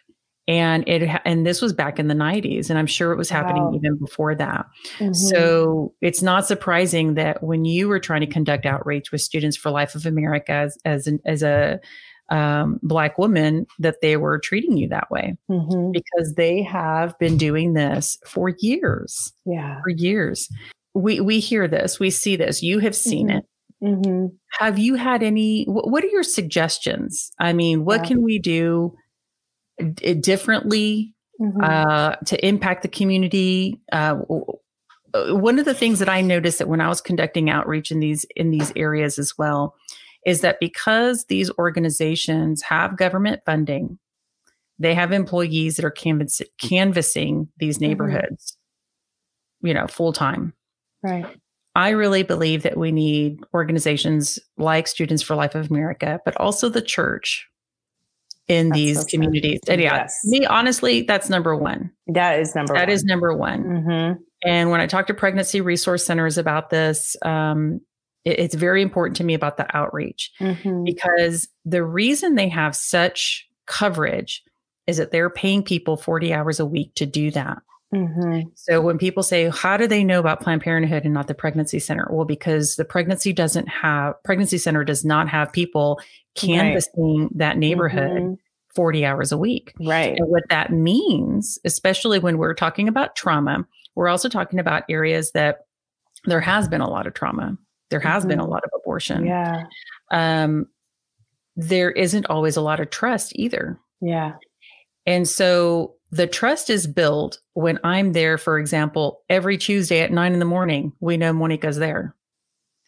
and it and this was back in the 90s and i'm sure it was happening wow. even before that mm-hmm. so it's not surprising that when you were trying to conduct outreach with students for life of america as as, an, as a um, black woman that they were treating you that way mm-hmm. because they have been doing this for years yeah for years we we hear this we see this you have seen mm-hmm. it Mm-hmm. Have you had any? What are your suggestions? I mean, what yeah. can we do d- differently mm-hmm. uh, to impact the community? Uh, uh, one of the things that I noticed that when I was conducting outreach in these in these areas as well is that because these organizations have government funding, they have employees that are canvass- canvassing these mm-hmm. neighborhoods, mm-hmm. you know, full time. Right. I really believe that we need organizations like Students for Life of America, but also the church in that's these so communities. And yeah, yes. me, honestly, that's number one. That is number That one. is number one. Mm-hmm. And when I talk to pregnancy resource centers about this, um, it, it's very important to me about the outreach mm-hmm. because the reason they have such coverage is that they're paying people 40 hours a week to do that. Mm-hmm. So when people say, how do they know about Planned Parenthood and not the pregnancy center? Well, because the pregnancy doesn't have, pregnancy center does not have people canvassing right. that neighborhood mm-hmm. 40 hours a week. Right. And what that means, especially when we're talking about trauma, we're also talking about areas that there has been a lot of trauma. There has mm-hmm. been a lot of abortion. Yeah. Um, there isn't always a lot of trust either. Yeah. And so the trust is built when I'm there, for example, every Tuesday at nine in the morning, we know Monica's there.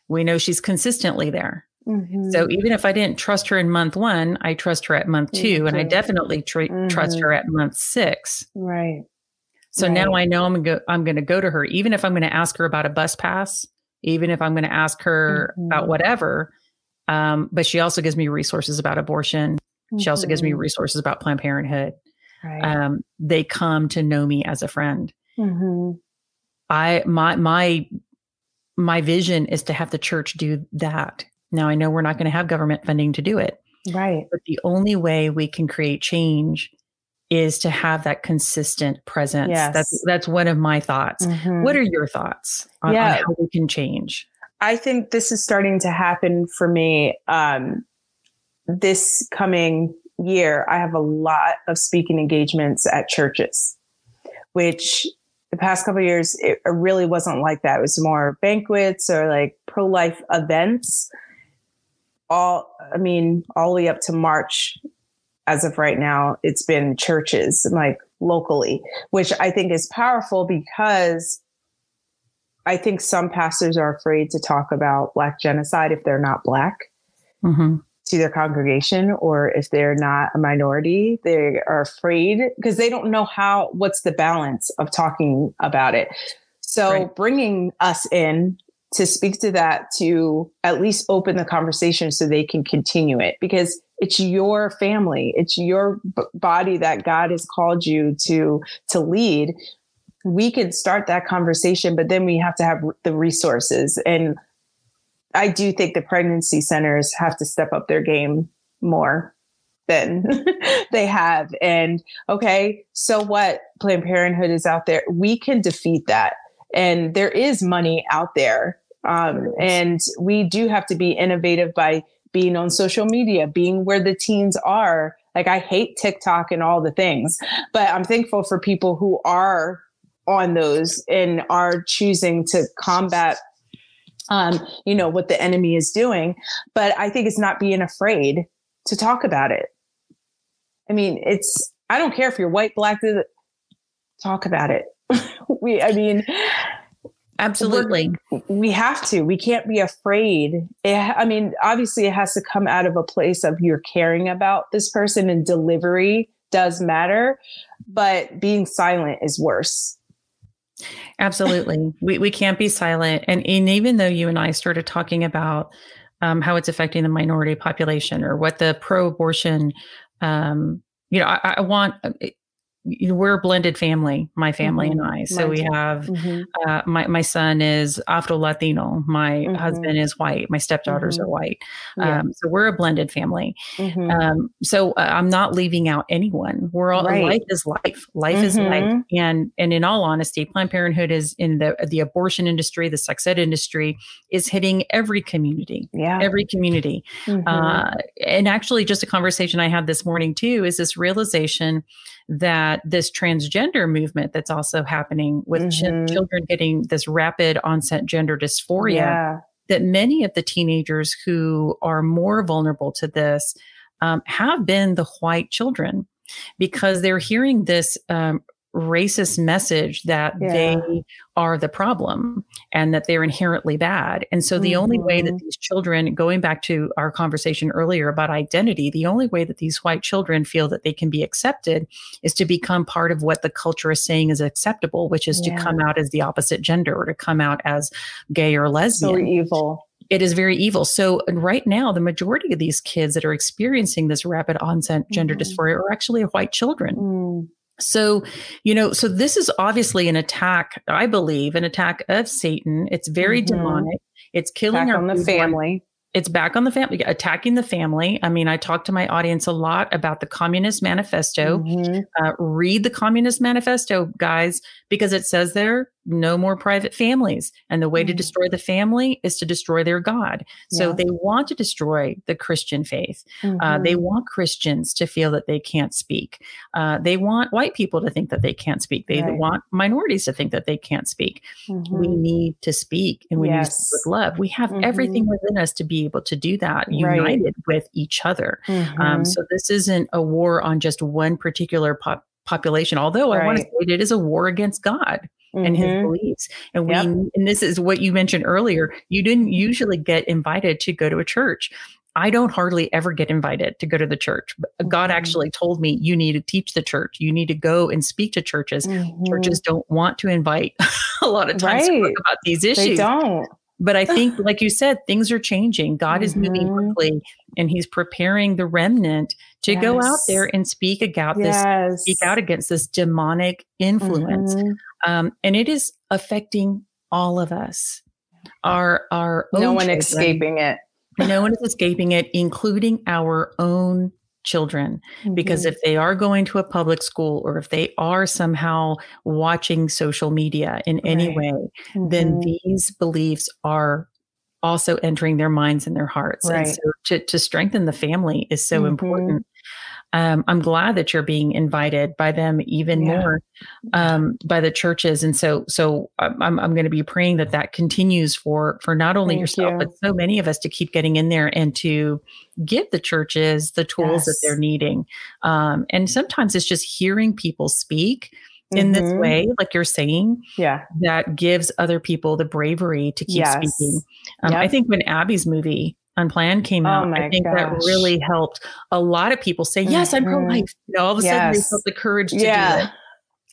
We know she's consistently there. Mm-hmm. So even if I didn't trust her in month one, I trust her at month 2 mm-hmm. and I definitely tr- mm-hmm. trust her at month six. Right. So right. now I know I'm go- I'm going to go to her, even if I'm going to ask her about a bus pass, even if I'm going to ask her about mm-hmm. whatever. Um, but she also gives me resources about abortion. She also gives me mm-hmm. resources about Planned Parenthood. Right. Um, they come to know me as a friend. Mm-hmm. I my my my vision is to have the church do that. Now I know we're not going to have government funding to do it. Right. But the only way we can create change is to have that consistent presence. Yes. That's that's one of my thoughts. Mm-hmm. What are your thoughts on, yeah. on, how we can change? I think this is starting to happen for me um, this coming year, I have a lot of speaking engagements at churches, which the past couple years, it really wasn't like that. It was more banquets or like pro life events. All, I mean, all the way up to March, as of right now, it's been churches like locally, which I think is powerful because I think some pastors are afraid to talk about Black genocide if they're not Black mm-hmm. To their congregation, or if they're not a minority, they are afraid because they don't know how, what's the balance of talking about it. So right. bringing us in to speak to that, to at least open the conversation so they can continue it because it's your family, it's your b- body that God has called you to to lead we can start that conversation, but then we have to have the resources. And I do think the pregnancy centers have to step up their game more than they have. And okay, so what? Planned Parenthood is out there. We can defeat that. And there is money out there. Um, and we do have to be innovative by being on social media, being where the teens are. Like I hate TikTok and all the things, but I'm thankful for people who are on those and are choosing to combat um, you know what the enemy is doing but i think it's not being afraid to talk about it. I mean it's i don't care if you're white black talk about it. We i mean absolutely. we have to we can't be afraid. It, i mean obviously it has to come out of a place of you're caring about this person and delivery does matter but being silent is worse Absolutely. we, we can't be silent. And, and even though you and I started talking about um, how it's affecting the minority population or what the pro abortion, um, you know, I, I want know, we're a blended family, my family mm-hmm. and I. So we have mm-hmm. uh, my my son is Afro Latino, my mm-hmm. husband is white, my stepdaughters mm-hmm. are white. Yeah. Um, so we're a blended family. Mm-hmm. Um, so uh, I'm not leaving out anyone. We're all right. life is life. Life is life. Mm-hmm. And and in all honesty, Planned Parenthood is in the the abortion industry, the sex ed industry is hitting every community. Yeah, every community. Uh, and actually, just a conversation I had this morning too is this realization that this transgender movement that's also happening with mm-hmm. ch- children getting this rapid onset gender dysphoria, yeah. that many of the teenagers who are more vulnerable to this um, have been the white children because they're hearing this um, racist message that yeah. they are the problem and that they're inherently bad. And so the mm-hmm. only way that mm-hmm. these children, going back to our conversation earlier about identity, the only way that these white children feel that they can be accepted is to become part of what the culture is saying is acceptable, which is yeah. to come out as the opposite gender or to come out as gay or lesbian. So evil it is very evil. So right now, the majority of these kids that are experiencing this rapid onset gender mm-hmm. dysphoria are actually white children. Mm. So, you know, so this is obviously an attack, I believe, an attack of Satan. It's very mm-hmm. demonic. It's killing Back our on the family it's back on the family, attacking the family. I mean, I talk to my audience a lot about the Communist Manifesto. Mm-hmm. Uh, read the Communist Manifesto, guys, because it says there no more private families. And the way mm-hmm. to destroy the family is to destroy their God. So yeah. they want to destroy the Christian faith. Mm-hmm. Uh, they mm-hmm. want Christians to feel that they can't speak. Uh, they want white people to think that they can't speak. They right. want minorities to think that they can't speak. We mm-hmm. need to speak and we yes. need to speak with love. We have everything mm-hmm. within us to be able to do that, united right. with each other. Um, so this isn't a war on just one particular pop- population, although right. I want to say it is a war against God mm-hmm. and his mm-hmm. beliefs. And we, yep. and this is what you mentioned earlier. You didn't usually get invited to go to a church. I don't hardly ever get invited to go to the church. God mm-hmm. actually told me you need to teach the church. You need to go and speak to churches. Mm-hmm. Churches don't want to invite a lot of times right. about these issues. They don't. But I think, like you said, things are changing. God mm-hmm. is moving mm-hmm. quickly and he's preparing the remnant to yes. go out there and speak about yes. this, speak out against this demonic influence. Mm-hmm. Um, and it is affecting all of us. Our, our, no one children. escaping it. no one is escaping it, including our own children mm-hmm. because if they are going to a public school or if they are somehow watching social media in right. any way mm-hmm. then these beliefs are also entering their minds and their hearts right. and so to, to strengthen the family is so mm-hmm. important um, I'm glad that you're being invited by them even yeah. more um, by the churches, and so so I'm I'm going to be praying that that continues for for not only Thank yourself you. but so many of us to keep getting in there and to give the churches the tools yes. that they're needing. Um, and sometimes it's just hearing people speak in this Mhm. way, like you're saying, Yeah. that gives other people the bravery to keep Yes. speaking. Um, I think when Abby's movie Unplanned came Oh out, I my think that really helped a lot of people say, "Yes, I'm pro-life." You know, all of a sudden they felt the courage to do it. Yeah.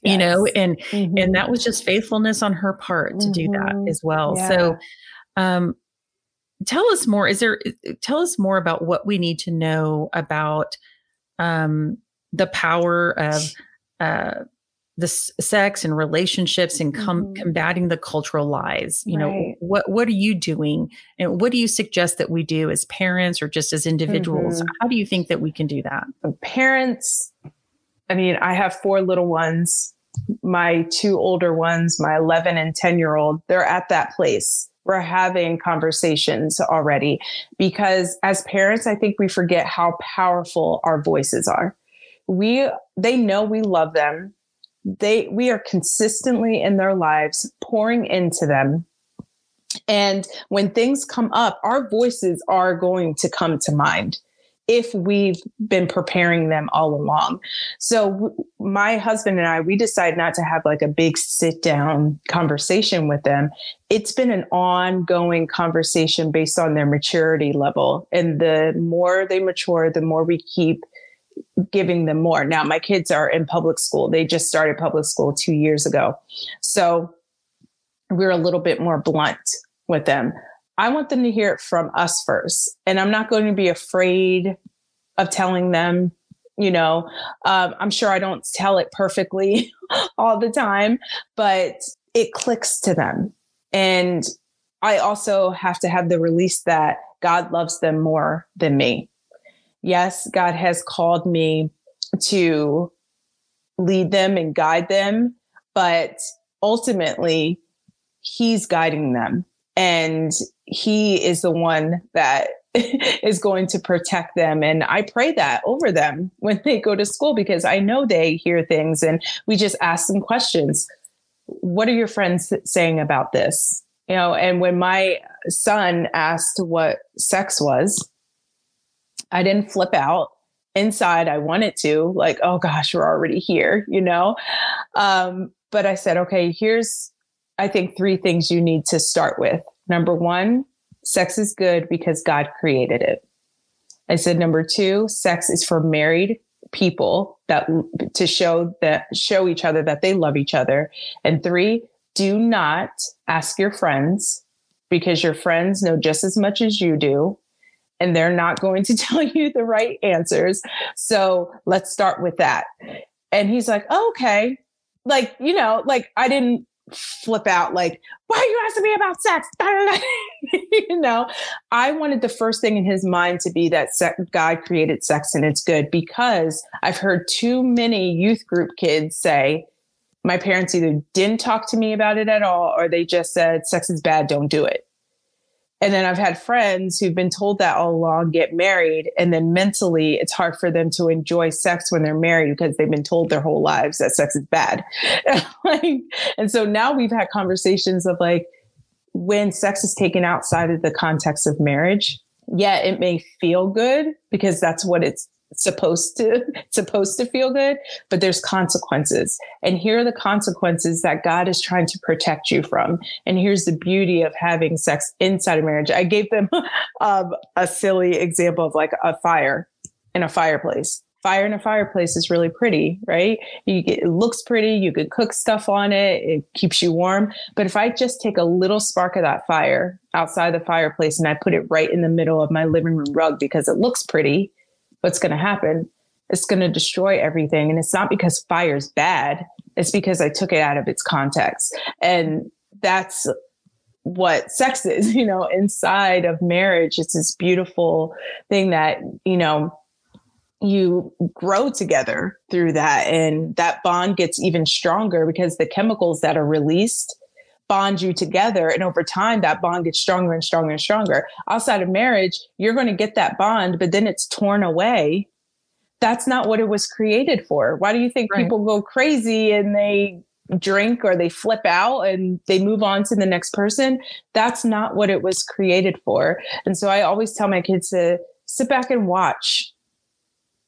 You know, and Mhm. and that was just faithfulness on her part to do that Mhm. as well. Yeah. So, um, tell us more. Is there? Tell us more about what we need to know about um, the power of uh, the s- sex and relationships and com- Mhm. combating the cultural lies. You know, what what are you doing, and what do you suggest that we do as parents or just as individuals? Mhm. How do you think that we can do that? parents i mean i have four little ones my two older ones my 11 and 10 year old they're at that place we're having conversations already because as parents i think we forget how powerful our voices are we they know we love them they we are consistently in their lives pouring into them and when things come up our voices are going to come to mind if we've been preparing them all along. So w- my husband and I, we decided not to have like a big sit down conversation with them. It's been an ongoing conversation based on their maturity level. And the more they mature, the more we keep giving them more. Now, my kids are in public school. They just started public school two years ago. So we're a little bit more blunt with them. I want them to hear it from us first. And I'm not going to be afraid of telling them, you know, um, I'm sure I don't tell it perfectly all the time, but it clicks to them. And I also have to have the release that God loves them more than me. Yes, God has called me to lead them and guide them, but ultimately, He's guiding them. And he is the one that is going to protect them. And I pray that over them when they go to school because I know they hear things and we just ask them questions. What are your friends saying about this? You know, and when my son asked what sex was, I didn't flip out. Inside, I wanted to, like, oh gosh, we're already here, you know? Um, but I said, okay, here's, I think, three things you need to start with. Number one, sex is good because God created it. I said, number two, sex is for married people that to show that show each other that they love each other. And three, do not ask your friends because your friends know just as much as you do and they're not going to tell you the right answers. So let's start with that. And he's like, oh, okay. Like, you know, like I didn't flip out like, why are you asking me about sex? you know, I wanted the first thing in his mind to be that se- God created sex and it's good because I've heard too many youth group kids say, my parents either didn't talk to me about it at all or they just said sex is bad, don't do it. And then I've had friends who've been told that all along get married. And then mentally, it's hard for them to enjoy sex when they're married because they've been told their whole lives that sex is bad. like, and so now we've had conversations of like, when sex is taken outside of the context of marriage, yeah, it may feel good because that's what it's supposed to supposed to feel good but there's consequences. And here are the consequences that god is trying to protect you from. And here's the beauty of having sex inside of marriage. I gave them um, a silly example of like a fire in a fireplace. Fire in a fireplace is really pretty right? You get, it looks pretty. You can cook stuff on it. It keeps you warm. But if i just take a little spark of that fire outside the fireplace and i put it right in the middle of my living room rug because it looks pretty what's going to happen. It's going to destroy everything. And it's not because fire is bad. It's because i took it out of its context. And that's what sex is you know inside of marriage. It's this beautiful thing that you know you grow together through that. And that bond gets even stronger because the chemicals that are released bond you together and over time that bond gets stronger and stronger and stronger outside of marriage you're going to get that bond but then it's torn away that's not what it was created for why do you think Right. people go crazy and they drink or they flip out and they move on to the next person that's not what it was created for and so i always tell my kids to sit back and watch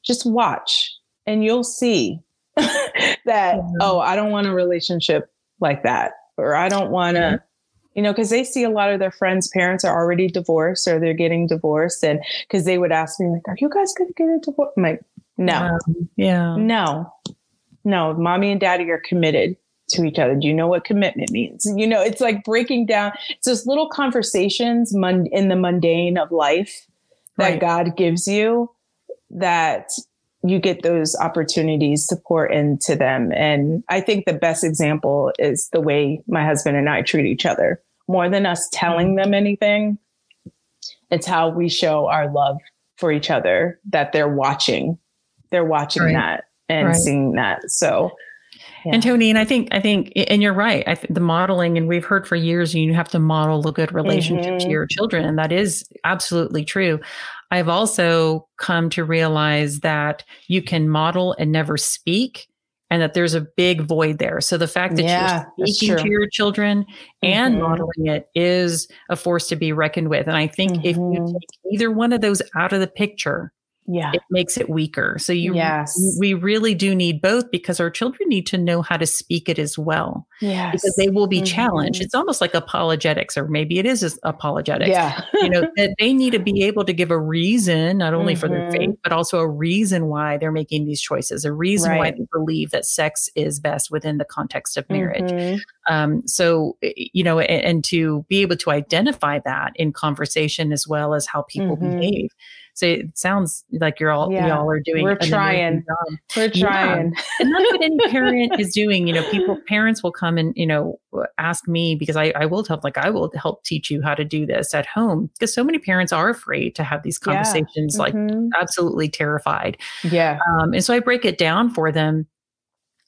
just watch and you'll see that, mm-hmm. oh, I don't want a relationship like that. Or I don't want to, mm-hmm. you know, because they see a lot of their friends' parents are already divorced or they're getting divorced. And because they would ask me, like, are you guys going to get a divorce? I'm like, no. Um, yeah. No. No. Mommy and daddy are committed to each other. Do you know what commitment means? You know, it's like breaking down. It's those little conversations in the mundane of life that right. God gives you that you get those opportunities to pour into them. And I think the best example is the way my husband and I treat each other. More than us telling them anything, it's how we show our love for each other that they're watching. They're watching right. that and right. seeing that. So yeah. And Toni, and I think, I think, and you're right. I think the modeling, and we've heard for years, you have to model a good relationship mm-hmm. to your children, and that is absolutely true. I've also come to realize that you can model and never speak, and that there's a big void there. So the fact that yeah, you're speaking to your children and mm-hmm. modeling it is a force to be reckoned with. And I think mm-hmm. if you mm-hmm. take either one of those out of the picture, yeah it makes it weaker so you yes we really do need both because our children need to know how to speak it as well yeah because they will be mm-hmm. challenged it's almost like apologetics or maybe it is apologetics yeah you know that they need to be able to give a reason not only mm-hmm. for their faith mm-hmm. but also a reason why they're making these choices a reason right. why they believe that sex is best within the context of marriage mm-hmm. um, so you know and, and, to be able to identify that in conversation as well as how people mm-hmm. behave so it sounds like you're all yeah. y'all are doing. We're trying. We're trying. Yeah. and that's what any parent is doing. You know, people parents will come and you know ask me because I I will help like I will help teach you how to do this at home because so many parents are afraid to have these conversations, yeah. like mm-hmm. absolutely terrified. Yeah. Um, and so I break it down for them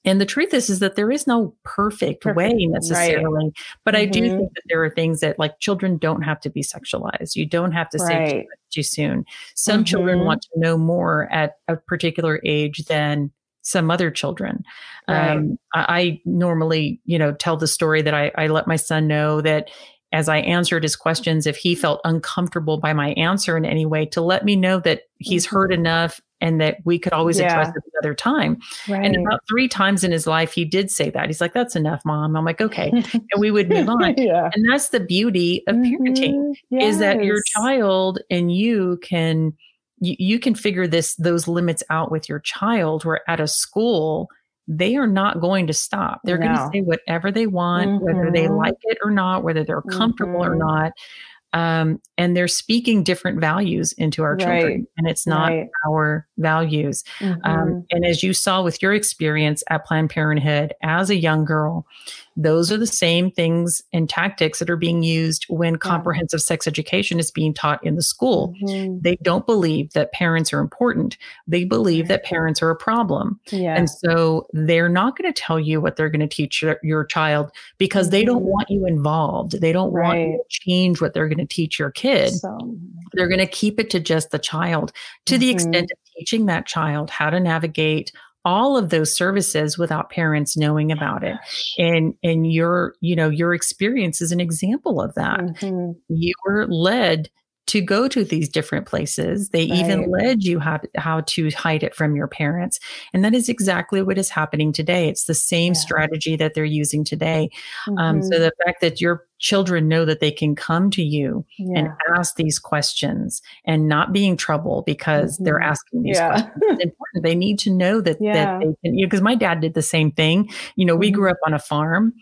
and the truth is, is that there is no perfect, perfect. way necessarily, right. but mm-hmm. I do mm-hmm. think that there are things that like children don't have to be sexualized. You don't have to right. say too, too soon. Some mm-hmm. children want to know more at a particular age than some other children. Right. Um, I, I, normally, you know, tell the story that I, I let my son know that as I answered his questions, if he felt uncomfortable by my answer in any way, to let me know that he's mm-hmm. heard enough and that we could always yeah. address it another time. Right. And about three times in his life, he did say that. He's like, that's enough, mom. I'm like, okay. and we would move on. yeah. And that's the beauty of parenting mm-hmm. yes. is that your child and you can, you, you can figure this, those limits out with your child where at a school, they are not going to stop. They're no. going to say whatever they want, mm-hmm. whether they mm-hmm. like it or not, whether they're comfortable mm-hmm. or not um, and they're speaking different values into our children and it's not right. our values um, mm-hmm. um, and as you saw with your experience at planned parenthood as a young girl those are the same things and tactics that are being used when comprehensive sex education is being taught in the school. Mm-hmm. They don't believe that parents are important. They believe that parents are a problem. Yeah. And so they're not going to tell you what they're going to teach your, your, child because they don't mm-hmm. want you involved. They don't right. want you to change what they're going to teach your kid. So. They're going to keep it to just the child to mm-hmm. the extent of teaching that child how to navigate all of those services without parents knowing about it. And and your you know your experience is an example of that. Mm-hmm. you were led to go to these different places. They right. even led you how, how to hide it from your parents. And that is exactly what is happening today. It's the same yeah. strategy that they're using today. Mm-hmm. Um, so mm-hmm. the fact that your children know that they can come to you yeah. and ask these questions and not be in trouble because mm-hmm. they're asking these yeah. questions. It's important. They need to know that, yeah. that they can, you know, because my dad did the same thing. You know, mm-hmm. we grew up on a farm.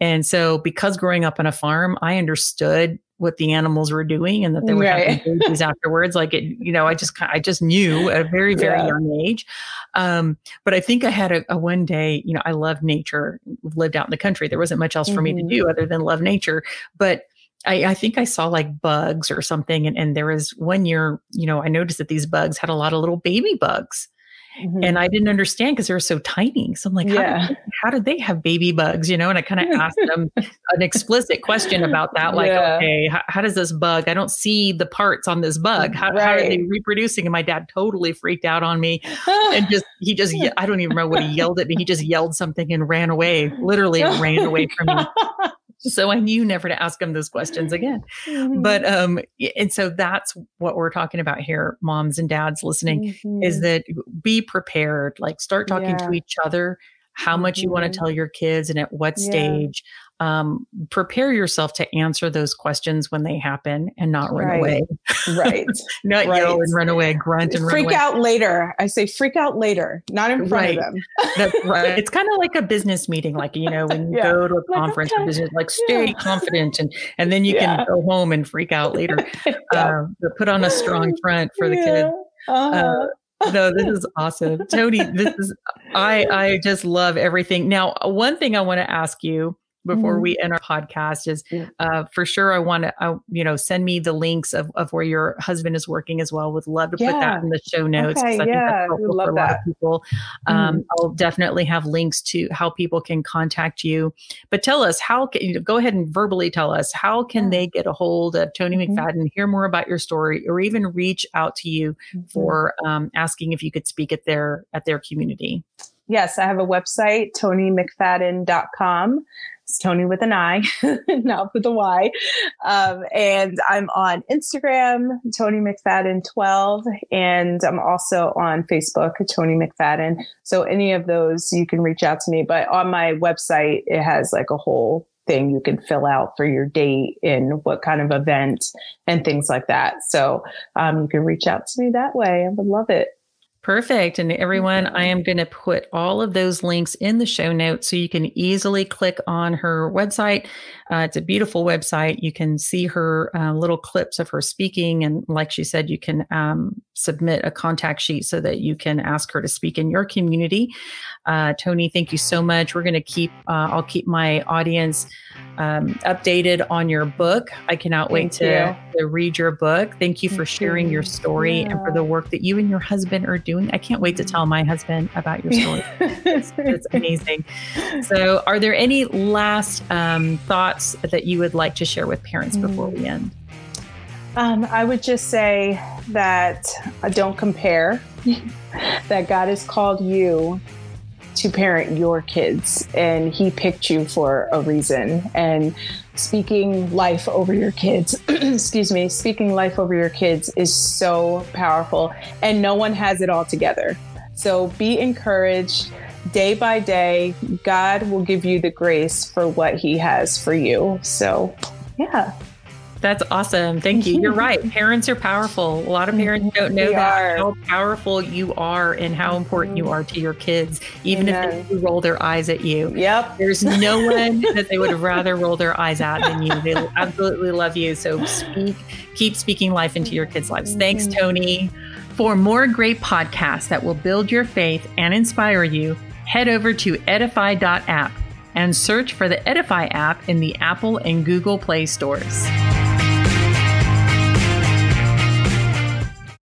And so because growing up on a farm, I understood what the animals were doing and that they were right. having babies afterwards. Like it, you know, I just I just knew at a very very yeah. young age. Um, but I think I had a, a, one day. You know, I love nature. Lived out in the country. There wasn't much else mm-hmm. for me to mm-hmm. do other than love nature. But I, I, think I saw like bugs or something, and, and there was one year. You know, I noticed that these bugs had a lot of little baby bugs. Mm-hmm. And I didn't understand because they were so tiny. So I'm like, yeah. how, did they, how, did they, have baby bugs? You know, and I kind of asked them an explicit question about that. Like, yeah. okay, how, how, does this bug? I don't see the parts on this bug. How, right. how, are they reproducing? And my dad totally freaked out on me and just, he just, I don't even remember what he yelled at me. He just yelled something and ran away, literally ran away from me so I knew never to ask them those questions again. Mm-hmm. But um, and so that's what we're talking about here, moms and dads listening, mm-hmm. is that be prepared. Like start talking yeah. to each other how much you want to Mhm. tell your kids and at what Yeah. stage. Um, prepare yourself to answer those questions when they happen and not run Right. away, Right. not Right. yell and run away, grunt and run freak out later. I say freak out later, not in front Right. of them. That's right. It's kind of like a business meeting, like you know, when you Yeah. go to a Like, conference okay. business, like stay Yeah. confident, and and then you Yeah. can go home and freak out later. Um, put on a strong front for the kids. Uh-huh. No, this is awesome, Toni. This is I I just love everything. Now, one thing I want to ask you before Mhm. we end our podcast is Yeah. uh, for sure I want to uh, you know send me the links of, of where your husband is working as well. Would love to put that in the show notes. Okay, I think yeah, that's we helpful love for a lot of. Mm-hmm. people. Um, I'll definitely have links to how people can contact you. But tell us how can you go ahead and verbally tell us how can Yeah. they get a hold of Toni Mhm. McFadden, hear more about your story, or even reach out to you Mhm. for um, asking if you could speak at their at their community. Yes, I have a website, tonimcfadden.com. It's Toni with an I, not with a Y. Um, and I'm on Instagram, Toni McFadden 12, and I'm also on Facebook, Toni McFadden. So any of those, you can reach out to me. But on my website, it has like a whole thing you can fill out for your date and what kind of event and things like that. So um, you can reach out to me that way. I would love it. Perfect. And everyone, I am going to put all of those links in the show notes so you can easily click on her website. Uh, it's a beautiful website. You can see her uh, little clips of her speaking. And like she said, you can um, submit a contact sheet so that you can ask her to speak in your community. Uh, Toni, thank you so much. We're going to keep, uh, I'll keep my audience um, updated on your book. I cannot wait to, to read your book. Thank you for Thank sharing your you. story and for the work that you and your husband are doing. I can't wait to tell my husband about your story. it's, it's amazing. So, are there any last um, thoughts that you would like to share with parents before we end? Um, I would just say that uh, don't compare, that God has called you to parent your kids and He picked you for a reason. And speaking life over your kids, excuse me, speaking life over your kids is so powerful, and no one has it all together. So be encouraged. Day by day, God will give you the grace for what He has for you. So, yeah. That's awesome. Thank you. You're right. Parents are powerful. A lot of parents don't know that how powerful you are and how important you are to your kids, even Amen. if they roll their eyes at you. Yep. There's no one that they would rather roll their eyes at than you. They absolutely love you. So speak, keep speaking life into your kids' lives. Thanks, Toni. For more great podcasts that will build your faith and inspire you, head over to edify.app and search for the Edify app in the Apple and Google Play stores.